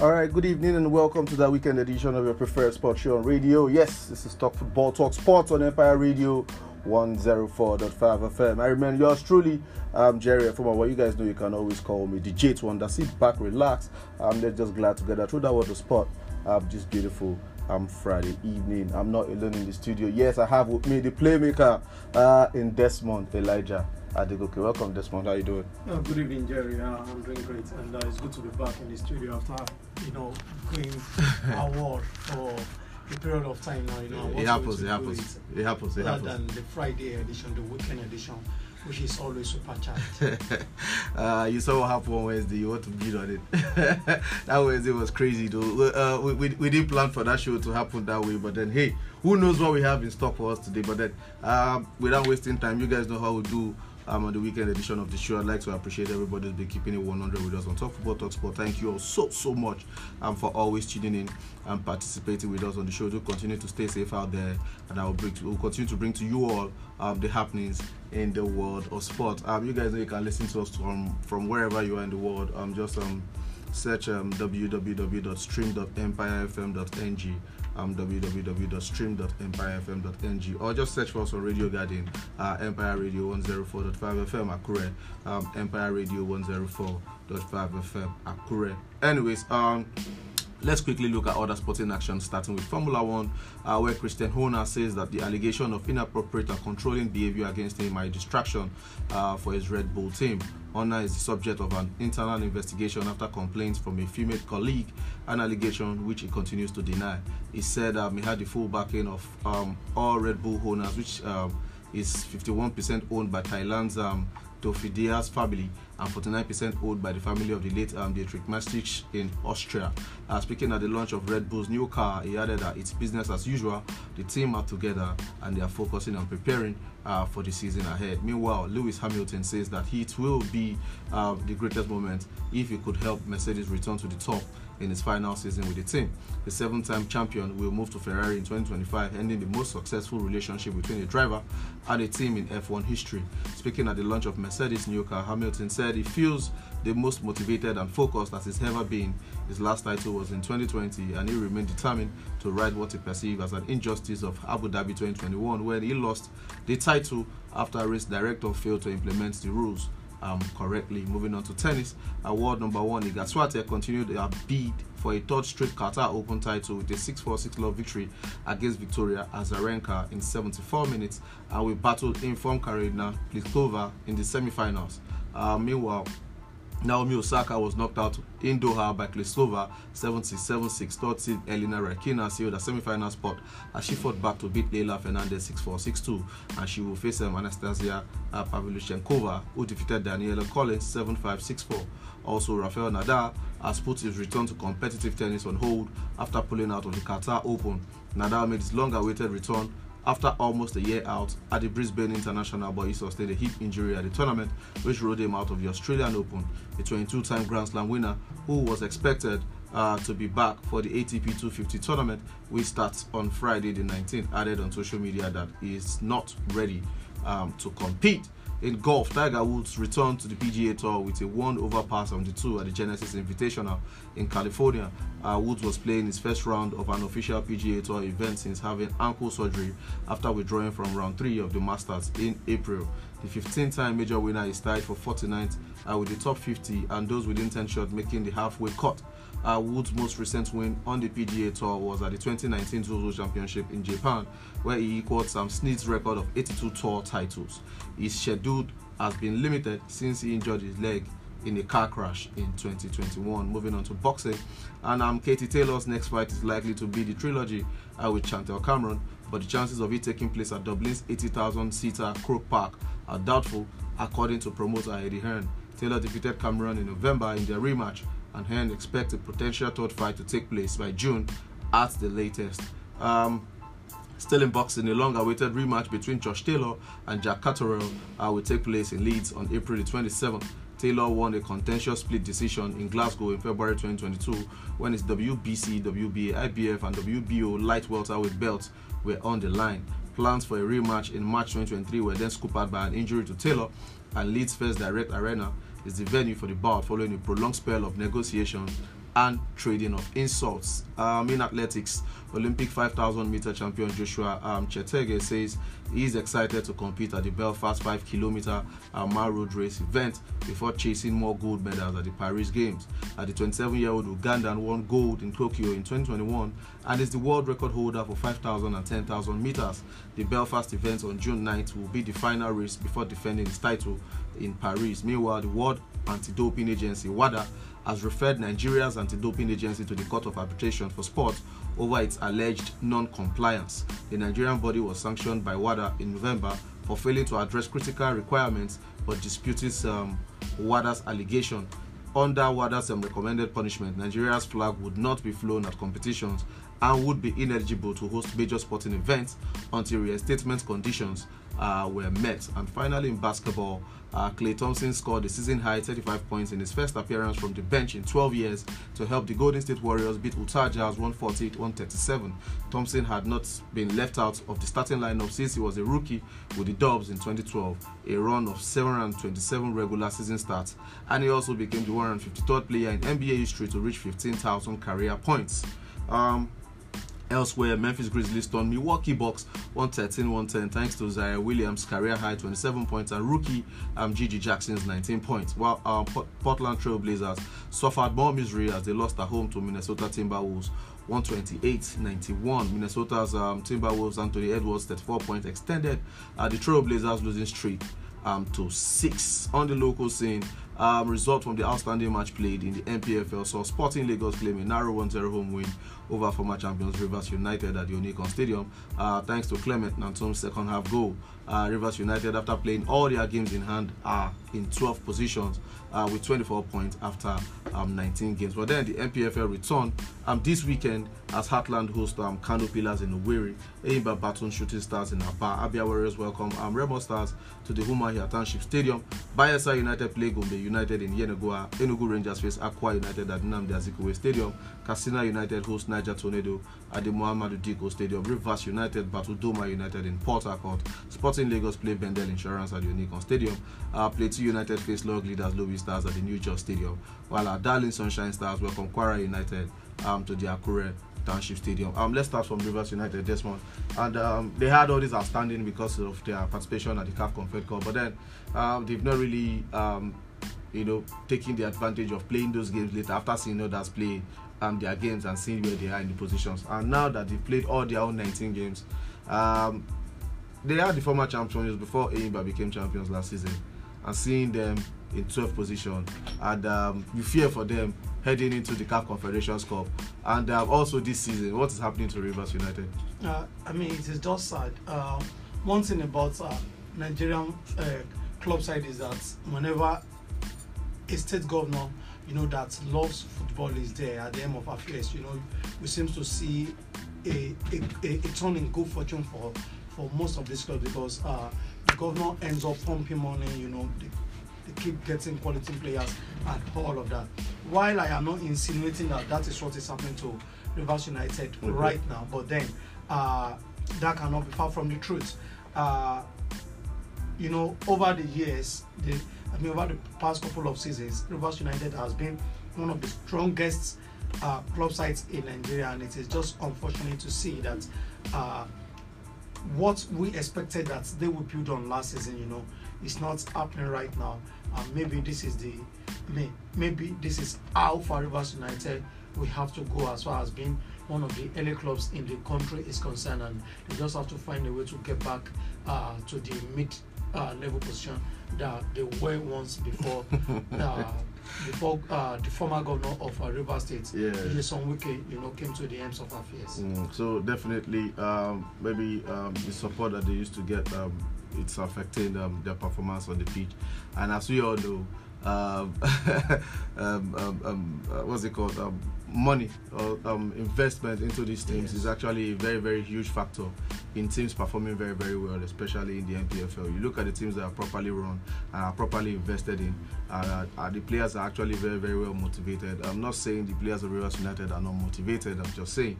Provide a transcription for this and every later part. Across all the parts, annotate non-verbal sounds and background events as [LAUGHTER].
All right, good evening and welcome to that weekend edition of your preferred sports show on radio. Yes, this is Talk Football Talk Sports on Empire Radio 104.5 FM. I remember yours truly, um, Jerry From What you guys know, you can always call me DJ. That's sit back, relax. I'm just glad to get that through that was the spot. Um, just beautiful um, Friday evening. I'm not alone in the studio. Yes, I have with me the playmaker uh, in Desmond, Elijah. Adegoke. Welcome, Desmond. How you doing? Oh, good evening, Jerry. Uh, I'm doing great, and uh, it's good to be back in the studio after you know going [LAUGHS] award for a period of time now. You know, it happens. It happens. It, it happens. It happens. than the Friday edition, the weekend edition. Which is always supercharged. [LAUGHS] uh, you saw what happened on Wednesday. You want to beat on it. [LAUGHS] that Wednesday was crazy, though. Uh, we, we, we didn't plan for that show to happen that way, but then hey, who knows what we have in stock for us today? But then, um, without wasting time, you guys know how we do um, on the weekend edition of the show. I'd like to appreciate everybody who's been keeping it 100 with us on Talk Football, Talk Sport. Thank you all so, so much um, for always tuning in and participating with us on the show. Do continue to stay safe out there, and I will, bring to, will continue to bring to you all um, the happenings in the world of sport. Um, you guys know you can listen to us from, from wherever you are in the world. Um, just um, search um, www.stream.empirefm.ng um, www.stream.empirefm.ng or just search for us on Radio Garden, uh, Empire Radio 104.5 FM Akure, um, Empire Radio 104.5 FM Akure. Anyways, um, let's quickly look at other sporting actions, starting with Formula One, uh, where Christian Horner says that the allegation of inappropriate and controlling behavior against him are a distraction uh, for his Red Bull team. Horner is the subject of an internal investigation after complaints from a female colleague, an allegation which he continues to deny. He said um, he had the full backing of um, all Red Bull owners, which um, is 51% owned by Thailand's um, family and 49% owned by the family of the late um, Dietrich Mateschitz in Austria. Uh, speaking at the launch of Red Bull's new car, he added that it's business as usual. The team are together and they are focusing on preparing uh, for the season ahead. Meanwhile, Lewis Hamilton says that it will be uh, the greatest moment if he could help Mercedes return to the top in his final season with the team. The seven time champion will move to Ferrari in 2025, ending the most successful relationship between a driver and a team in F1 history. Speaking at the launch of Mercedes' new car, Hamilton said he feels the most motivated and focused that he's ever been. His last title was in 2020, and he remained determined to right what he perceived as an injustice of Abu Dhabi 2021, when he lost the title after a race director failed to implement the rules um, correctly. Moving on to tennis, award number one, Iga Swiatek continued their bid for a third straight Qatar Open title with a 6-4-6 love victory against Victoria Azarenka in 74 minutes, and we battled informed Karina Pliskova in the semi-finals. Uh, meanwhile, Naomi Osaka was knocked out in Doha by Klesova 77-6. Third Elena Rybakina sealed a semi-final spot as she fought back to beat Leylah Fernandez 6-4, 6-2 and she will face um, Anastasia uh, Pavlyuchenkova who defeated Daniela Collins 7-5, 6-4. Also, Rafael Nadal has put his return to competitive tennis on hold after pulling out of the Qatar Open. Nadal made his long-awaited return after almost a year out at the Brisbane International, but he sustained a hip injury at the tournament, which ruled him out of the Australian Open. The 22-time Grand Slam winner, who was expected uh, to be back for the ATP 250 tournament, which starts on Friday the 19th, added on social media that he is not ready um, to compete. In golf, Tiger Woods returned to the PGA Tour with a one over pass on the two at the Genesis Invitational in California. Uh, Woods was playing his first round of an official PGA Tour event since having ankle surgery after withdrawing from round three of the Masters in April. The 15-time major winner is tied for 49th uh, with the top 50 and those within 10 shots making the halfway cut. Uh, Woods' most recent win on the PGA Tour was at the 2019 Zozo Championship in Japan, where he equaled Sam Snead's record of 82 tour titles. His schedule has been limited since he injured his leg in a car crash in 2021. Moving on to boxing, and um, Katie Taylor's next fight is likely to be the trilogy uh, with Chantelle Cameron, but the chances of it taking place at Dublin's 80,000 seater Croke Park are doubtful, according to promoter Eddie Hearn. Taylor defeated Cameron in November in their rematch, and Hearn expect a potential third fight to take place by June at the latest. Um, Still in boxing, a long-awaited rematch between Josh Taylor and Jack Catterall uh, will take place in Leeds on April the 27th. Taylor won a contentious split decision in Glasgow in February 2022 when his WBC, WBA, IBF, and WBO light welterweight belts were on the line. Plans for a rematch in March 2023 were then scuppered by an injury to Taylor, and Leeds First Direct Arena is the venue for the bout following a prolonged spell of negotiations and trading of insults. Um, in athletics, Olympic 5,000 meter champion Joshua um, Cheptegei says he is excited to compete at the Belfast 5 kilometer mile road race event before chasing more gold medals at the Paris Games. Uh, the 27 year old Ugandan won gold in Tokyo in 2021 and is the world record holder for 5,000 and 10,000 meters. The Belfast event on June 9th will be the final race before defending his title in Paris. Meanwhile, the World Anti Doping Agency, WADA, has referred Nigeria's anti doping agency to the Court of Arbitration for Sport over its alleged non compliance. The Nigerian body was sanctioned by WADA in November for failing to address critical requirements but disputing um, WADA's allegation. Under WADA's um, recommended punishment, Nigeria's flag would not be flown at competitions and would be ineligible to host major sporting events until reinstatement conditions uh, were met. And finally, in basketball, uh, Klay Thompson scored a season high 35 points in his first appearance from the bench in 12 years to help the Golden State Warriors beat Utah Jazz 148 137. Thompson had not been left out of the starting lineup since he was a rookie with the Dubs in 2012, a run of 727 regular season starts, and he also became the 153rd player in NBA history to reach 15,000 career points. Um, Elsewhere, Memphis Grizzlies turned Milwaukee Bucks 113-110 thanks to Ziaire Williams' career high 27 points and rookie um, GG Jackson's 19 points. While um, Portland Trail Blazers suffered more misery as they lost at home to Minnesota Timberwolves 128-91. Minnesota's um, Timberwolves Anthony Edwards 34 points extended uh, the Trail Blazers losing streak um, to six on the local scene. Um, result from the outstanding match played in the NPFL saw Sporting Lagos claim a narrow 1-0 home win over former champions Rivers United at the Onikan Stadium, uh, thanks to Clement Nantom's second half goal. Uh, Rivers United, after playing all their games in hand, are in 12 positions uh, with 24 points after um, 19 games. But then the NPFL return um, this weekend as Heartland host um, Kano Pillars in Owerri, Enyimba Baton Shooting Stars in Aba, Abia Warriors welcome um, Remo Stars to the Umuahia Township Stadium, Bayelsa United play Gombe United in Yenagoa, Enugu Rangers face Akwa United at Nnamdi Azikiwe Stadium, Katsina United host Niger Tornado at the Muhammadu Dikko Stadium, Rivers United battle Doma United in Port Harcourt, Sporting Lagos play Bendel Insurance at the Onikan Stadium, uh, Plateau United face log leaders Lobi Stars at the New Jos Stadium, while our darling Sunshine Stars welcome Kwara United um, to the Akure Township Stadium. Um, let's start from Rivers United this month, and um, they had all this outstanding because of their participation at the CAF Confed Cup, but then um, they've not really, um, you know, taking the advantage of playing those games later after seeing others play um, their games and seeing where they are in the positions. And now that they've played all their own 19 games, um, they are the former champions before Enyimba became champions last season, and seeing them in 12th position, and um, you fear for them heading into the CAF Confederations Cup. And um, also this season, what is happening to Rivers United? Uh, I mean, it is just sad. Uh, one thing about uh, Nigerian uh, club side is that whenever a state governor, you know, that loves football is there at the end of affairs, you know, we seem to see a, a, a, a turn in good fortune for for most of these clubs because uh, the governor ends up pumping money, you know, they, they keep getting quality players and all of that. While I am not insinuating that that is what is happening to Rivers United mm-hmm. right now, but then uh, that cannot be far from the truth. Uh, you know, over the years, the, I mean, over the past couple of seasons, Rivers United has been one of the strongest uh, club sides in Nigeria, and it is just unfortunate to see that uh, what we expected that they would build on last season, you know, is not happening right now. And maybe this is the may, maybe this is how far Rivers United we have to go as far as being one of the early clubs in the country is concerned, and they just have to find a way to get back uh, to the mid uh, level position that they were once before. [LAUGHS] uh, before uh, the former governor of uh, River State, yeah. Wike, you know, came to the ends of affairs. Mm, so definitely, um, maybe um, the support that they used to get, um, it's affecting um, their performance on the pitch. And as we all know, um, [LAUGHS] um, um, um, uh, what's it called? Money or um, investment into these teams yes. is actually a very, very huge factor in teams performing very, very well, especially in the NPFL. You look at the teams that are properly run and are properly invested in, uh, uh, the players are actually very, very well motivated. I'm not saying the players of Rivers United are not motivated, I'm just saying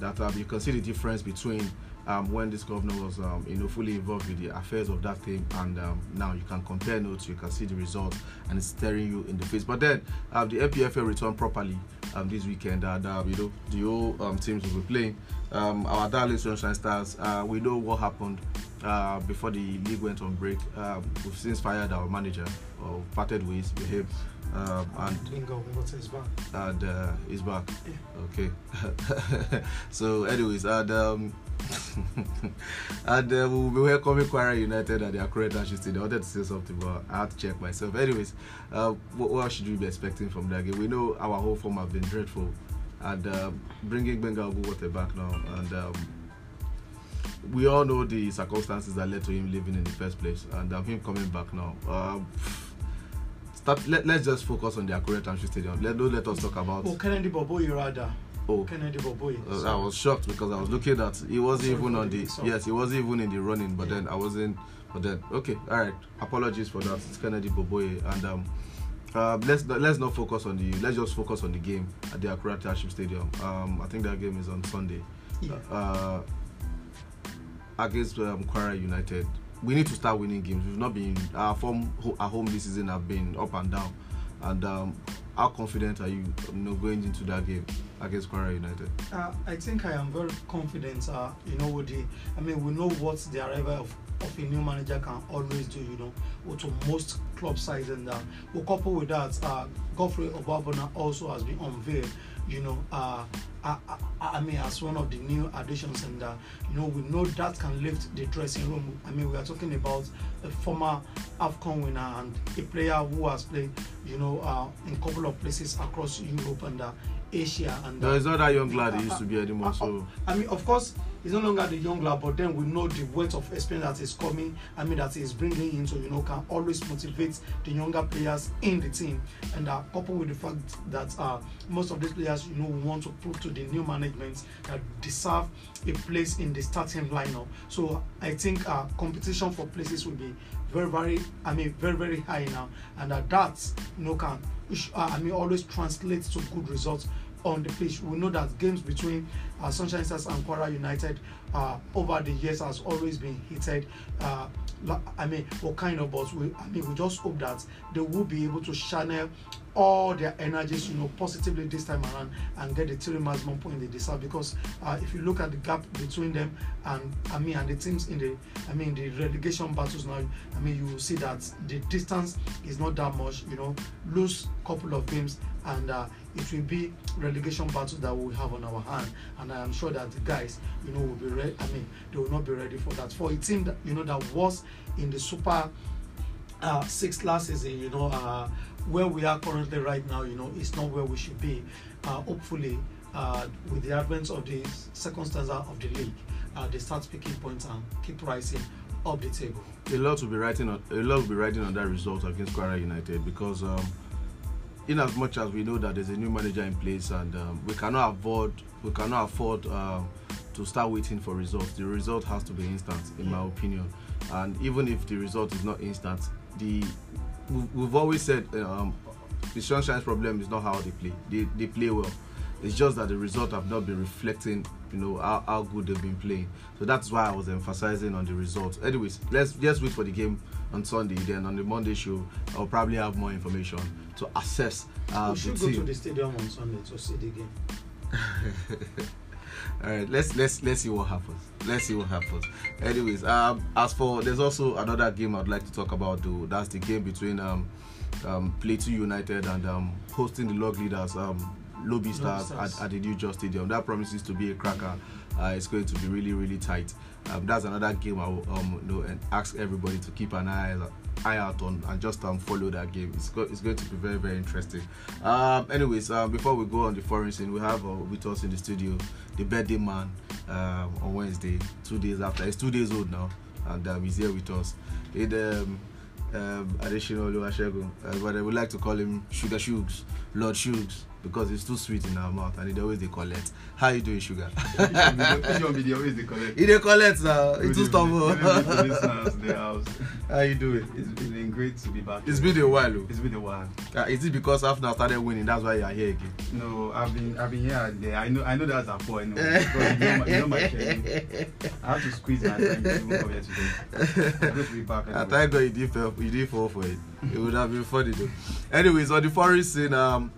that um, you can see the difference between um, when this governor was um, you know fully involved with the affairs of that team, and um, now you can compare notes, you can see the results, and it's staring you in the face. But then um, the NPFL returned properly um, this weekend, and uh, you know the whole um, teams will be playing. Our darling Sunshine Stars, uh, we know what happened uh, before the league went on break. We've since fired our manager or parted ways with him. Um, and Bingo, what is back? and uh, he's back. Yeah. Okay. [LAUGHS] so, anyways, and um, [LAUGHS] and uh, we'll be welcoming Kwara United at their current Stadium. I wanted to say something, but I had to check myself. Anyways, uh, what, what should we be expecting from that game? We know our whole form have been dreadful, and um, bringing Bengal Water back now, and um, we all know the circumstances that led to him leaving in the first place, and um, him coming back now. Um, start. Let, let's just focus on the current Ashes Stadium. Let don't let us talk about. Oh, Kennedy Boboye rather. Oh, Kennedy Boboye. uh, I was shocked because I was looking at he wasn't Sorry even on the mix-up. yes he wasn't even in the running but Yeah. then I wasn't but then okay all right apologies for that it's Kennedy Boboye and um uh, let's not, let's not focus on the let's just focus on the game at the Akure Township Stadium um I think that game is on Sunday Yeah. uh against um, Kwara United we need to start winning games we've not been our form at home this season have been up and down and um how confident are you you know going into that game against Kwara United Uh, I think I am very confident. Uh, you know, the, I mean, we know what the arrival of, of a new manager can always do. You know, to most club sides, and uh, we couple with that, uh, Godfrey Oboabona also has been unveiled. You know, uh, I, I, I mean, as one of the new additions, and uh, you know, we know that can lift the dressing room. I mean, we are talking about a former AFCON winner and a player who has played, you know, uh, in a couple of places across Europe and uh, Asia. And No, uh, it's not that young lad he used to be anymore. uh, So I mean, of course, he's no longer the young lad, but then we know the weight of experience that is coming. I mean, that he's bringing in, so you know, can always motivate the younger players in the team. And uh, coupled with the fact that uh, most of these players, you know, want to prove to the new management that deserve a place in the starting lineup. So I think uh, competition for places will be very, very, I mean, very, very high now, and uh, that you know can, uh, I mean, always translates to good results on the pitch. We know that games between uh, Sunshine Stars and Kwara United uh, over the years has always been heated. Uh, I mean, what kind of but we, I mean, we just hope that they will be able to channel all their energies, you know, positively this time around and get the three maximum point they deserve. Because uh, if you look at the gap between them and I mean, and the teams in the, I mean, the relegation battles now, I mean, you will see that the distance is not that much. You know, lose couple of games and uh, it will be relegation battles that we have on our hand. And I am sure that the guys, you know, will be ready. I mean, they will not be ready for that. For a team that you know that was in the super uh, six last season, you know, uh, where we are currently right now, you know, it's not where we should be. Uh, hopefully, uh, with the advent of the second stanza of the league, uh, they start picking points and keep rising up the table. a lot will be writing on a lot will be writing on that result against Kwara United because um, in as much as we know that there's a new manager in place and um, we cannot afford we cannot afford um, to start waiting for results. The result has to be instant, in my opinion. And even if the result is not instant, the we've, we've always said um, the Sunshine's problem is not how they play. They they play well. It's just that the result have not been reflecting, you know, how, how good they've been playing. So that's why I was emphasizing on the results. Anyways, let's just wait for the game on Sunday. Then on the Monday show, I'll probably have more information to assess uh, we should go to team. the stadium on Sunday to see the game. [LAUGHS] All right, let's let's let's see what happens. Let's see what happens. Anyways, um, as for there's also another game I'd like to talk about. Though that's the game between um, um, Plateau United and um, hosting the log leaders, um, Lobi Stars. At, at the New Jos Stadium. That promises to be a cracker. Uh, it's going to be really really tight. Um, that's another game I will um, you know, and ask everybody to keep an eye eye out on and just um, follow that game. It's, go- it's going to be very very interesting. Um, anyways, um, before we go on the foreign scene, we have uh, with us in the studio the birthday man um, on Wednesday, two days after. He's two days old now, and um, he's here with us. It um, um, Oluwasegun, uh, but I would like to call him Sugar Shugs, Lord Shugs, because it's too sweet in our mouth and it always dey collect how you doing sugar Which one be the- always the correct? e dey collect now e too stubborn how you doing It's been great to be back. it's been a while o It's been a while. uh, is it because after started winning that's why you are here again. No, I've been I've been here and there. I know I know that's a point. Anyway, because you know my, you know my schedule. [LAUGHS] I have to squeeze my time to even come here today. I'm good to be back. I Anyway. thank God you did fall, you did fall for it. It would have been funny though. Anyways, on the foreign scene, um,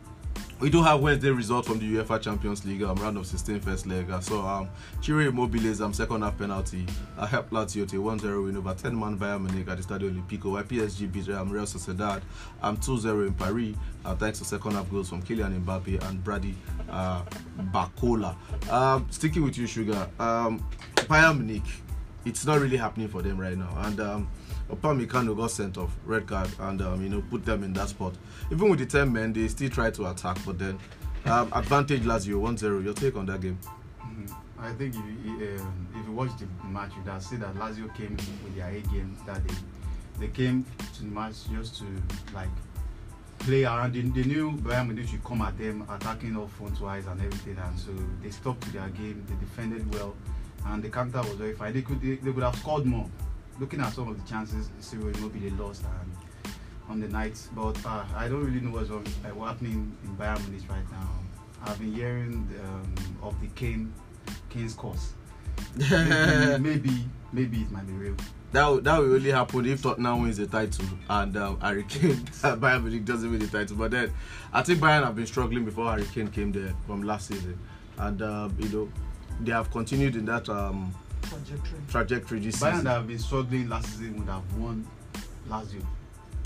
we do have Wednesday results from the UEFA Champions League um, round of 16 first leg. So um, Ciro Immobile's um, second half penalty uh, helped Lazio to a 1-0 win over 10 man Bayern Munich at the Stadio Olimpico. While PSG beat um, Real Sociedad um, 2-0 in Paris uh, thanks to second half goals from Kylian Mbappe and Bradley uh, Barcola. Um, sticking with you, Sugar. Um, Bayern Munich it's not really happening for them right now. And um, Upamecano got sent off, red card, and um, you know put them in that spot. Even with the ten men, they still try to attack, but then um, advantage Lazio 1-0. Your take on that game? Mhm. I think if you, um, if you watch the match, you can see that Lazio came with their A game that day. They came to the match just to like play around. They, they knew Bayern Munich should come at them, attacking off front wise and everything, and so they to their game. They defended well, and the counter was very fine. They could they, they could have scored more. Looking at some of the chances, Ciro Immobile lost and on the night, but uh, I don't really know what's, wrong, uh, what's happening in Bayern Munich right now. I've been hearing um, of the Kane Kane's course. [LAUGHS] Maybe, maybe maybe it might be real. That will, that will only happen if Tottenham wins the title and um, Harry Kane [LAUGHS] Bayern Munich doesn't win the title. But then I think Bayern have been struggling before Harry Kane came there from last season, and um, you know they have continued in that um, trajectory. trajectory this Bayern season. that have been struggling last season would have won Lazio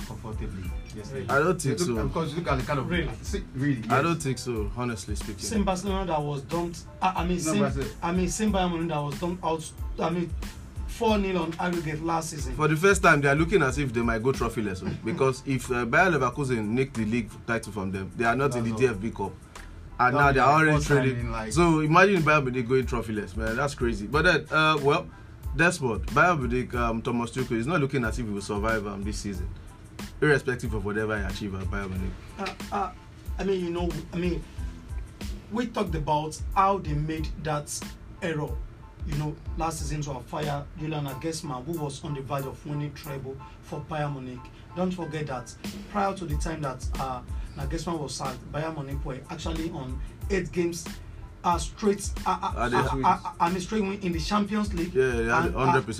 comfortably yesterday. I don't think Look- so. Because look at the kind of Really? See, really. I yes. don't think so, honestly speaking. Same Barcelona that was dumped. I, I mean, No, same. I I mean, same Bayern Munich that was dumped out. I mean, four 0 on aggregate last season. For the first time, they are looking as if they might go trophyless [LAUGHS] because if uh, Bayer Leverkusen nick the league title from them, they are not in the That's all. DFB Cup, and now they are the already trading. in, like- So imagine Bayern Munich going trophyless, man. That's crazy. But then, uh, well, that's what Bayern Munich. Um, Thomas Tuchel is not looking as if he will survive um, this season, irrespective of whatever he achieve at Bayern Munich. uh, uh, I mean, you know, I mean, we talked about how they made that error, you know, last season to fire Julian Nagelsmann, who was on the verge of winning treble for Bayern Munich. Don't forget that prior to the time that uh, Nagelsmann was sacked, Bayern Munich were actually on eight games. Uh, straight, uh, uh, uh, I mean, straight win in the Champions League. Yeah, 100%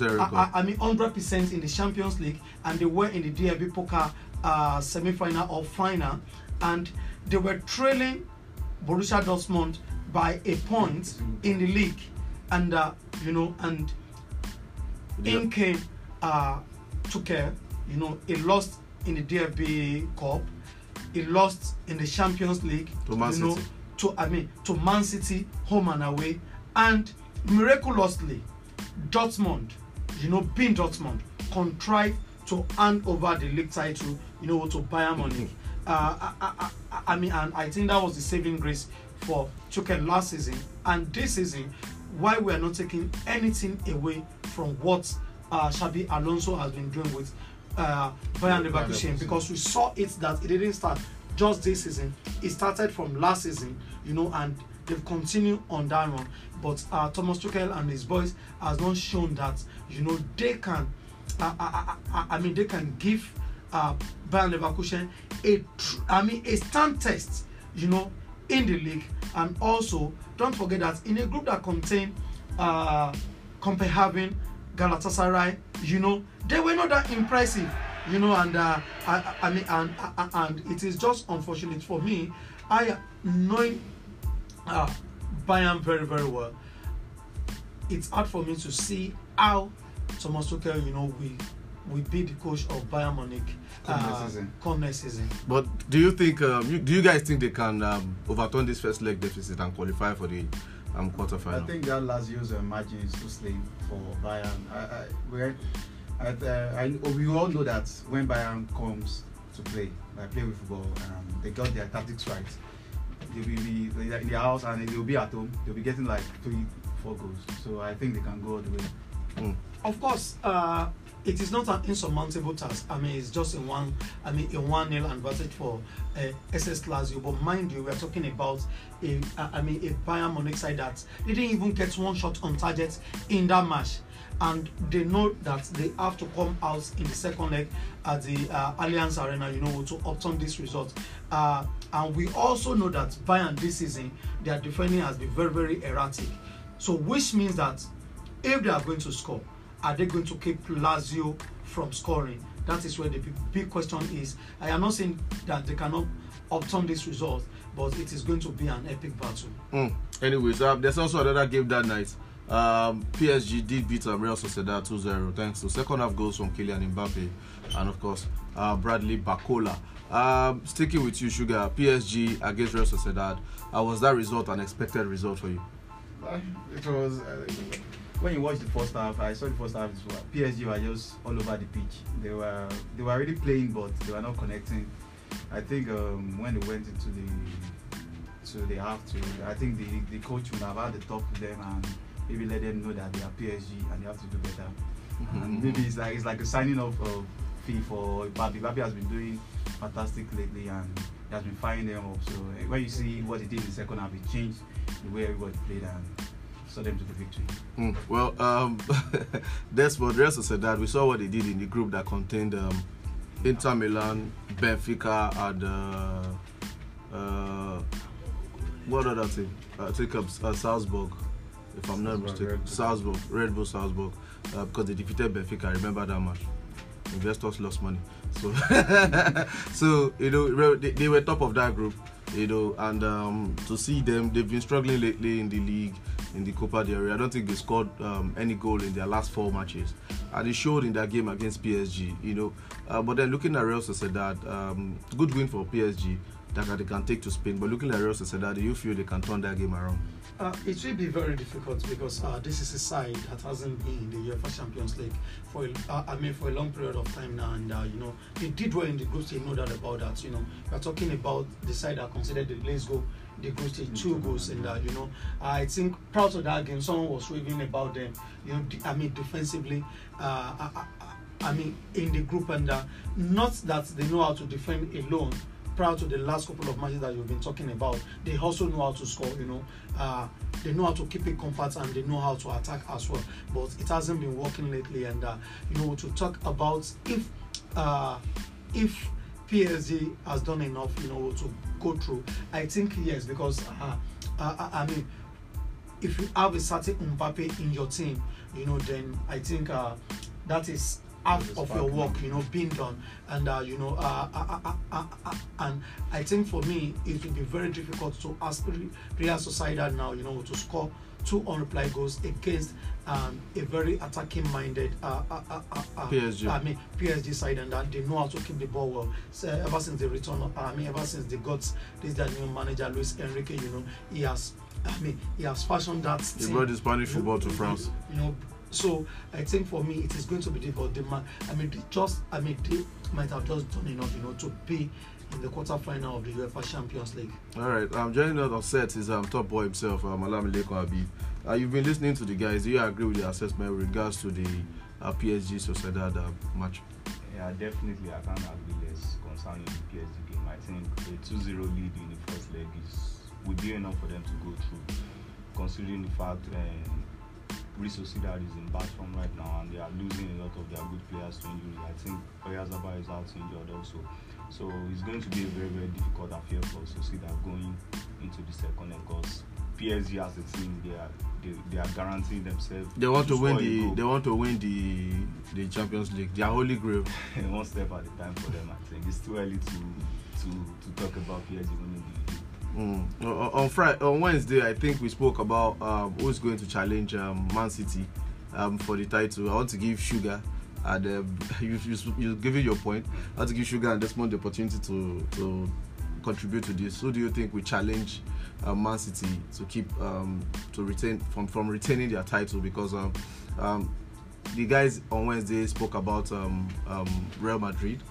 uh, record. I, mean, 100% in the Champions League, and they were in the DFB Pokal uh, semi-final or final, and they were trailing Borussia Dortmund by a point in the league, and uh, you know, and Yeah. in came uh, Tuchel. You know, he lost in the DFB Cup, he lost in the Champions League. To Man you know, City. to I mean to Man City, home and away, and miraculously, Dortmund, you know, being Dortmund, contrived to hand over the league title, you know, to Bayern Munich. Uh, I, I, I, I mean, and I think that was the saving grace for Tuchel last season, and this season, why we are not taking anything away from what uh, Xabi Alonso has been doing with uh, Bayern Leverkusen, because we saw it that it didn't start just this season. It started from last season, you know, and they've continued on that run. But uh, Thomas Tuchel and his boys has not shown that you know they can. Uh, I, I, I, I mean, they can give uh, Bayern Leverkusen a, tr- I mean, a stand test, you know, in the league. And also, don't forget that in a group that contain uh, Copenhagen, Galatasaray, you know, they were not that impressive, you know, and uh, I, I mean, and, and and it is just unfortunate for me. I knowing uh, Bayern very very well. It's hard for me to see how Thomas Tuchel, you know, we we be the coach of Bayern Munich Come next uh, season. come next season. But do you think? Um, you, do you guys think they can um, overturn this first leg deficit and qualify for the um, quarterfinal? I think that Lazio's uh, margin is too slim for Bayern. I, I, we're, I, uh, I, we all know that when Bayern comes to play, like play with football, um, they got their tactics right. They will be in their house and they will be at home. They'll be getting like three, four goals. So I think they can go all the way. Mm. of course, uh, it is not an insurmountable task. I mean, it's just in one. I mean, a one nil advantage for uh, SS Lazio. But mind you, we are talking about a. I mean, a Bayern Munich side that didn't even get one shot on target in that match, and they know that they have to come out in the second leg at the uh, Allianz Arena, you know, to obtain this result. Uh, and we also know that Bayern this season, their defending has been very, very erratic. So, which means that if they are going to score are they going to keep Lazio from scoring? That is where the big question is. I am not saying that they cannot obtain this result, but it is going to be an epic battle. Mm. Anyways, uh, there's also another game that night. Um, PSG did beat um, Real Sociedad 2-0 thanks to second half goals from Kylian Mbappe and of course uh, Bradley Barcola. Um, sticking with you, Sugar, PSG against Real Sociedad. Uh, was that result an expected result for you? It was. Uh, when you watch the first half, I saw the first half. PSG were just all over the pitch. They were they were already playing, but they were not connecting. I think um, when they went into the to the half two, I think the the coach would have had to talk to them and maybe let them know that they are PSG and they have to do better. Mm-hmm. And maybe it's like it's like a signing off of fee for Mbappe. Mbappe has been doing fantastic lately and he has been firing them up. So when you see what he did in the second half, it changed the way everybody played and them to the victory. Mm, well, um, that's what Real Sociedad. We saw what they did in the group that contained um, Inter Milan, Benfica, and uh, uh, what other team? I think um, uh, Salzburg, if I'm not mistaken. Salzburg, Red Bull Salzburg, uh, because they defeated Benfica. I remember that much. Investors lost money, so [LAUGHS] so you know they, they were top of that group you know, and um, to see them, they've been struggling lately in the league, in the Copa del Rey. I don't think they scored um, any goal in their last four matches, and it showed in that game against PSG, you know. Uh, but then looking at Real Sociedad, um, good win for PSG that they can take to Spain. But looking at Real Sociedad, do you feel they can turn that game around? Uh, it will be very difficult because uh, this is a side that hasn't been in the UEFA Champions League for a, uh, I mean for a long period of time now, and uh, you know they did well in the group stage. No doubt about that. You know we're talking about the side that considered the Let's go the stage two goals, in that, you know I think proud of that game. Someone was raving about them. You know I mean defensively. Uh, I, I, I, mean in the group and not that they know how to defend alone prior to the last couple of matches that you've been talking about, they also know how to score. You know, uh, they know how to keep it compact and they know how to attack as well. But it hasn't been working lately. And uh, you know, to talk about if uh, if PSG has done enough, you know, to go through, I think yes, because uh, uh, I mean, if you have a certain Mbappe in your team, you know, then I think uh, that is half of your work, you know, being done. And uh, you know, uh uh, uh, uh, uh, and I think for me, it will be very difficult to ask Real Sociedad now, you know, to score two unreplied goals against um, a very attacking-minded PSG. I mean PSG side, and that they know how to keep the ball well. So ever since the return, of, I mean, ever since they got this their new manager Luis Enrique, you know, he has. I mean, he has fashioned that. He brought the Spanish football to France. You know, so I think for me, it is going to be difficult. The man, I mean, just I mean, they might have just done enough, you know, to be in the quarterfinal of the UEFA Champions League. All right. Um, joining us on set is um top boy himself, um, Alamileko Abi. Uh, you've been listening to the guys. Do you agree with the assessment with regards to the uh, PSG Sociedad uh, match? Yeah, definitely. I can't agree less concerning the PSG game. I think a 2-0 lead in the first leg is would be enough for them to go through, considering the fact. Um, Real Sociedad is in bad form right now and they are losing a lot of their good players to injury. I think Oyarzabal is out injured also. So it's going to be a very, very difficult affair for Sociedad going into the second leg because PSG as a team they are they, they are guaranteeing themselves. They want to, to win the they want to win the the Champions League, their holy grail. [LAUGHS] One step at a time for them. I think it's too early to to to talk about PSG winning the Mm. On Friday, on Wednesday, I think we spoke about um, who's going to challenge um, Man City um, for the title. I want to give Sugar and um, [LAUGHS] you, you, you give it your point. I want to give Sugar and Desmond the opportunity to to contribute to this. Who do you think we challenge uh, Man City to keep um, to retain from from retaining their title? Because um, um, the guys on Wednesday spoke about um, um, Real Madrid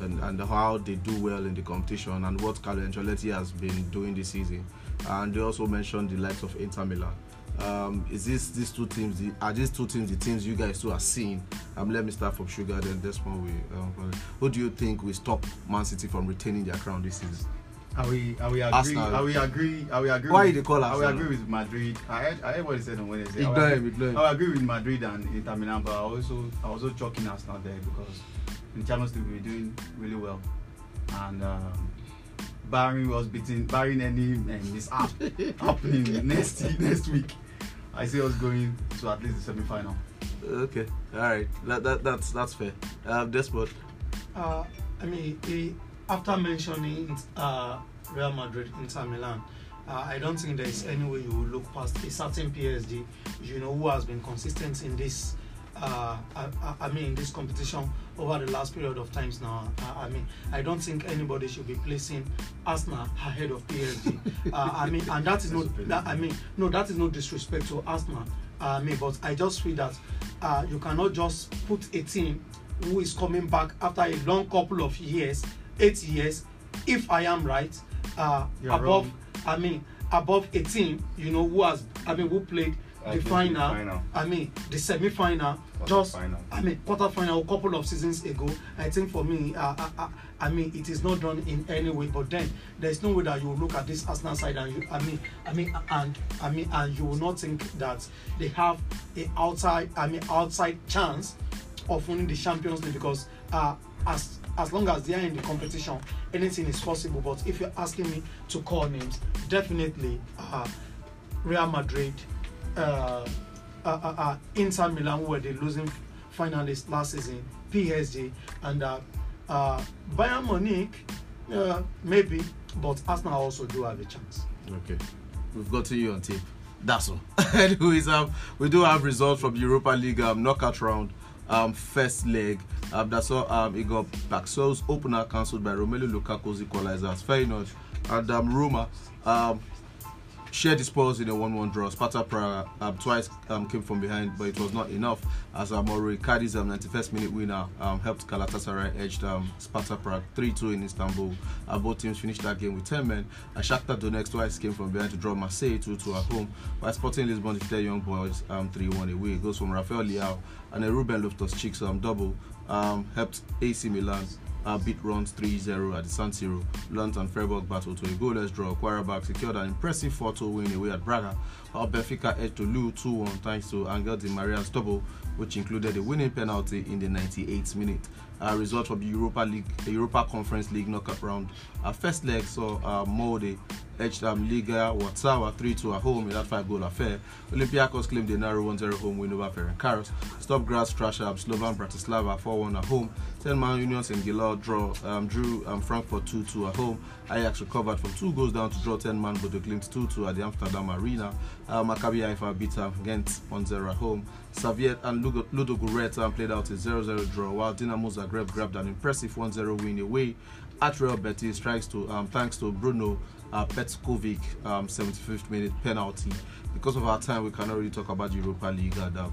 and, and how they do well in the competition and what Carlo Ancelotti has been doing this season. And they also mentioned the likes of Inter Milan. Um, is this these two teams? The, are these two teams the teams you guys two are seeing? Um, let me start from Sugar, then Desmond. We, um, who do you think will stop Man City from retaining their crown this season? Are we are we agree? Arsenal. Are we agree? Are we agree? Why with, they call Are we Arsenal? agree with Madrid? I heard, I heard what he said on Wednesday. I will Ignore agree- him, ignore him. I will agree with Madrid and Inter Milan, but I also I was also chalking Arsenal there because in Champions League we're doing really well, and um, barring was beating, barring any um, mishap [LAUGHS] happening next next week, I see us going to at least the semi final. Okay, all right, that, that that's that's fair. Um, Desmond. Uh, I mean, he, after mentioning uh, Real Madrid, Inter Milan, uh, I don't think there is any way you will look past a certain PSG, you know, who has been consistent in this. Uh, I, I- I mean, in this competition over the last period of times now. Uh, I mean, I don't think anybody should be placing Arsenal ahead of PSG. [LAUGHS] uh, I mean, and that is not. That, I mean, no, that is no disrespect to Arsenal. Uh, I mean, but I just feel that uh, you cannot just put a team who is coming back after a long couple of years, eight years, if I am right, uh, You're above. wrong. I mean, above a team, you know, who has, I mean, who played I the final, final. I mean, the semi-final, just, Quarter-final. I mean, quarter-final a couple of seasons ago. I think for me, uh, I, I, I mean, it is not done in any way. But then there is no way that you look at this Arsenal side and you, I mean, I mean, and I mean, and you will not think that they have a outside, I mean, outside chance of winning the Champions League because uh, as as long as they are in the competition, anything is possible. But if you're asking me to call names, definitely uh, Real Madrid, uh, uh, uh, uh, Inter Milan, who were the losing finalists last season, PSG, and uh, Bayern Munich, maybe, but Arsenal also do have a chance. Okay, we've got to you on tape. That's all. [LAUGHS] Anyways, um, we do have results from Europa League um, knockout round. Um, first leg. Um, that's all. Um, it got Paixão opener cancelled by Romelu Lukaku's equalizer as Feyenoord and um, Roma. Um, shared the spoils in a 1-1 draw. Sparta Prague um, twice um, came from behind, but it was not enough as Icardi's um, 91st minute winner um, helped Galatasaray edge um, Sparta Prague 3-2 in Istanbul. Uh, both teams finished that game with 10 men. Uh, Shakhtar Donetsk twice came from behind to draw Marseille 2-2 at home, while Sporting Lisbon defeated Young Boys um, 3-1 away. It goes from Rafael Leao and a Ruben Loftus-Cheek um, double helped AC Milan uh, beat Rennes 3-0 at the San Siro. Lund and Freiburg battled to a goalless draw. Qarabag secured an impressive 4-2 win away at Braga, while Benfica edged to Lille 2-1 thanks to Angel Di Maria's double, which included a winning penalty in the 98th minute. Uh, result from the Europa League, the Europa Conference League knockout round. Our first leg saw uh, Molde edged um, Legia Warsaw 3-2 at home in that five-goal affair. Olympiacos claimed a narrow 1-0 home win over Ferencvaros. Sturm Graz trash um, Slovan Bratislava 4-1 at home. 10-man Union Saint-Gilloise draw um, drew um, Frankfurt 2-2 at home. Ajax recovered from two goals down to draw 10-man Bodo Glimt 2-2 at the Amsterdam Arena. Uh, Maccabi Haifa beat um, Ghent 1-0 at home. Saviet and Ludo, Ludo played out a 0-0 draw, while Dinamo Zagreb grabbed an impressive 1-0 win away at Real Betis, thanks to um, thanks to Bruno uh, Petkovic, um, 75th minute penalty. Because of our time, we cannot really talk about the Europa League and uh,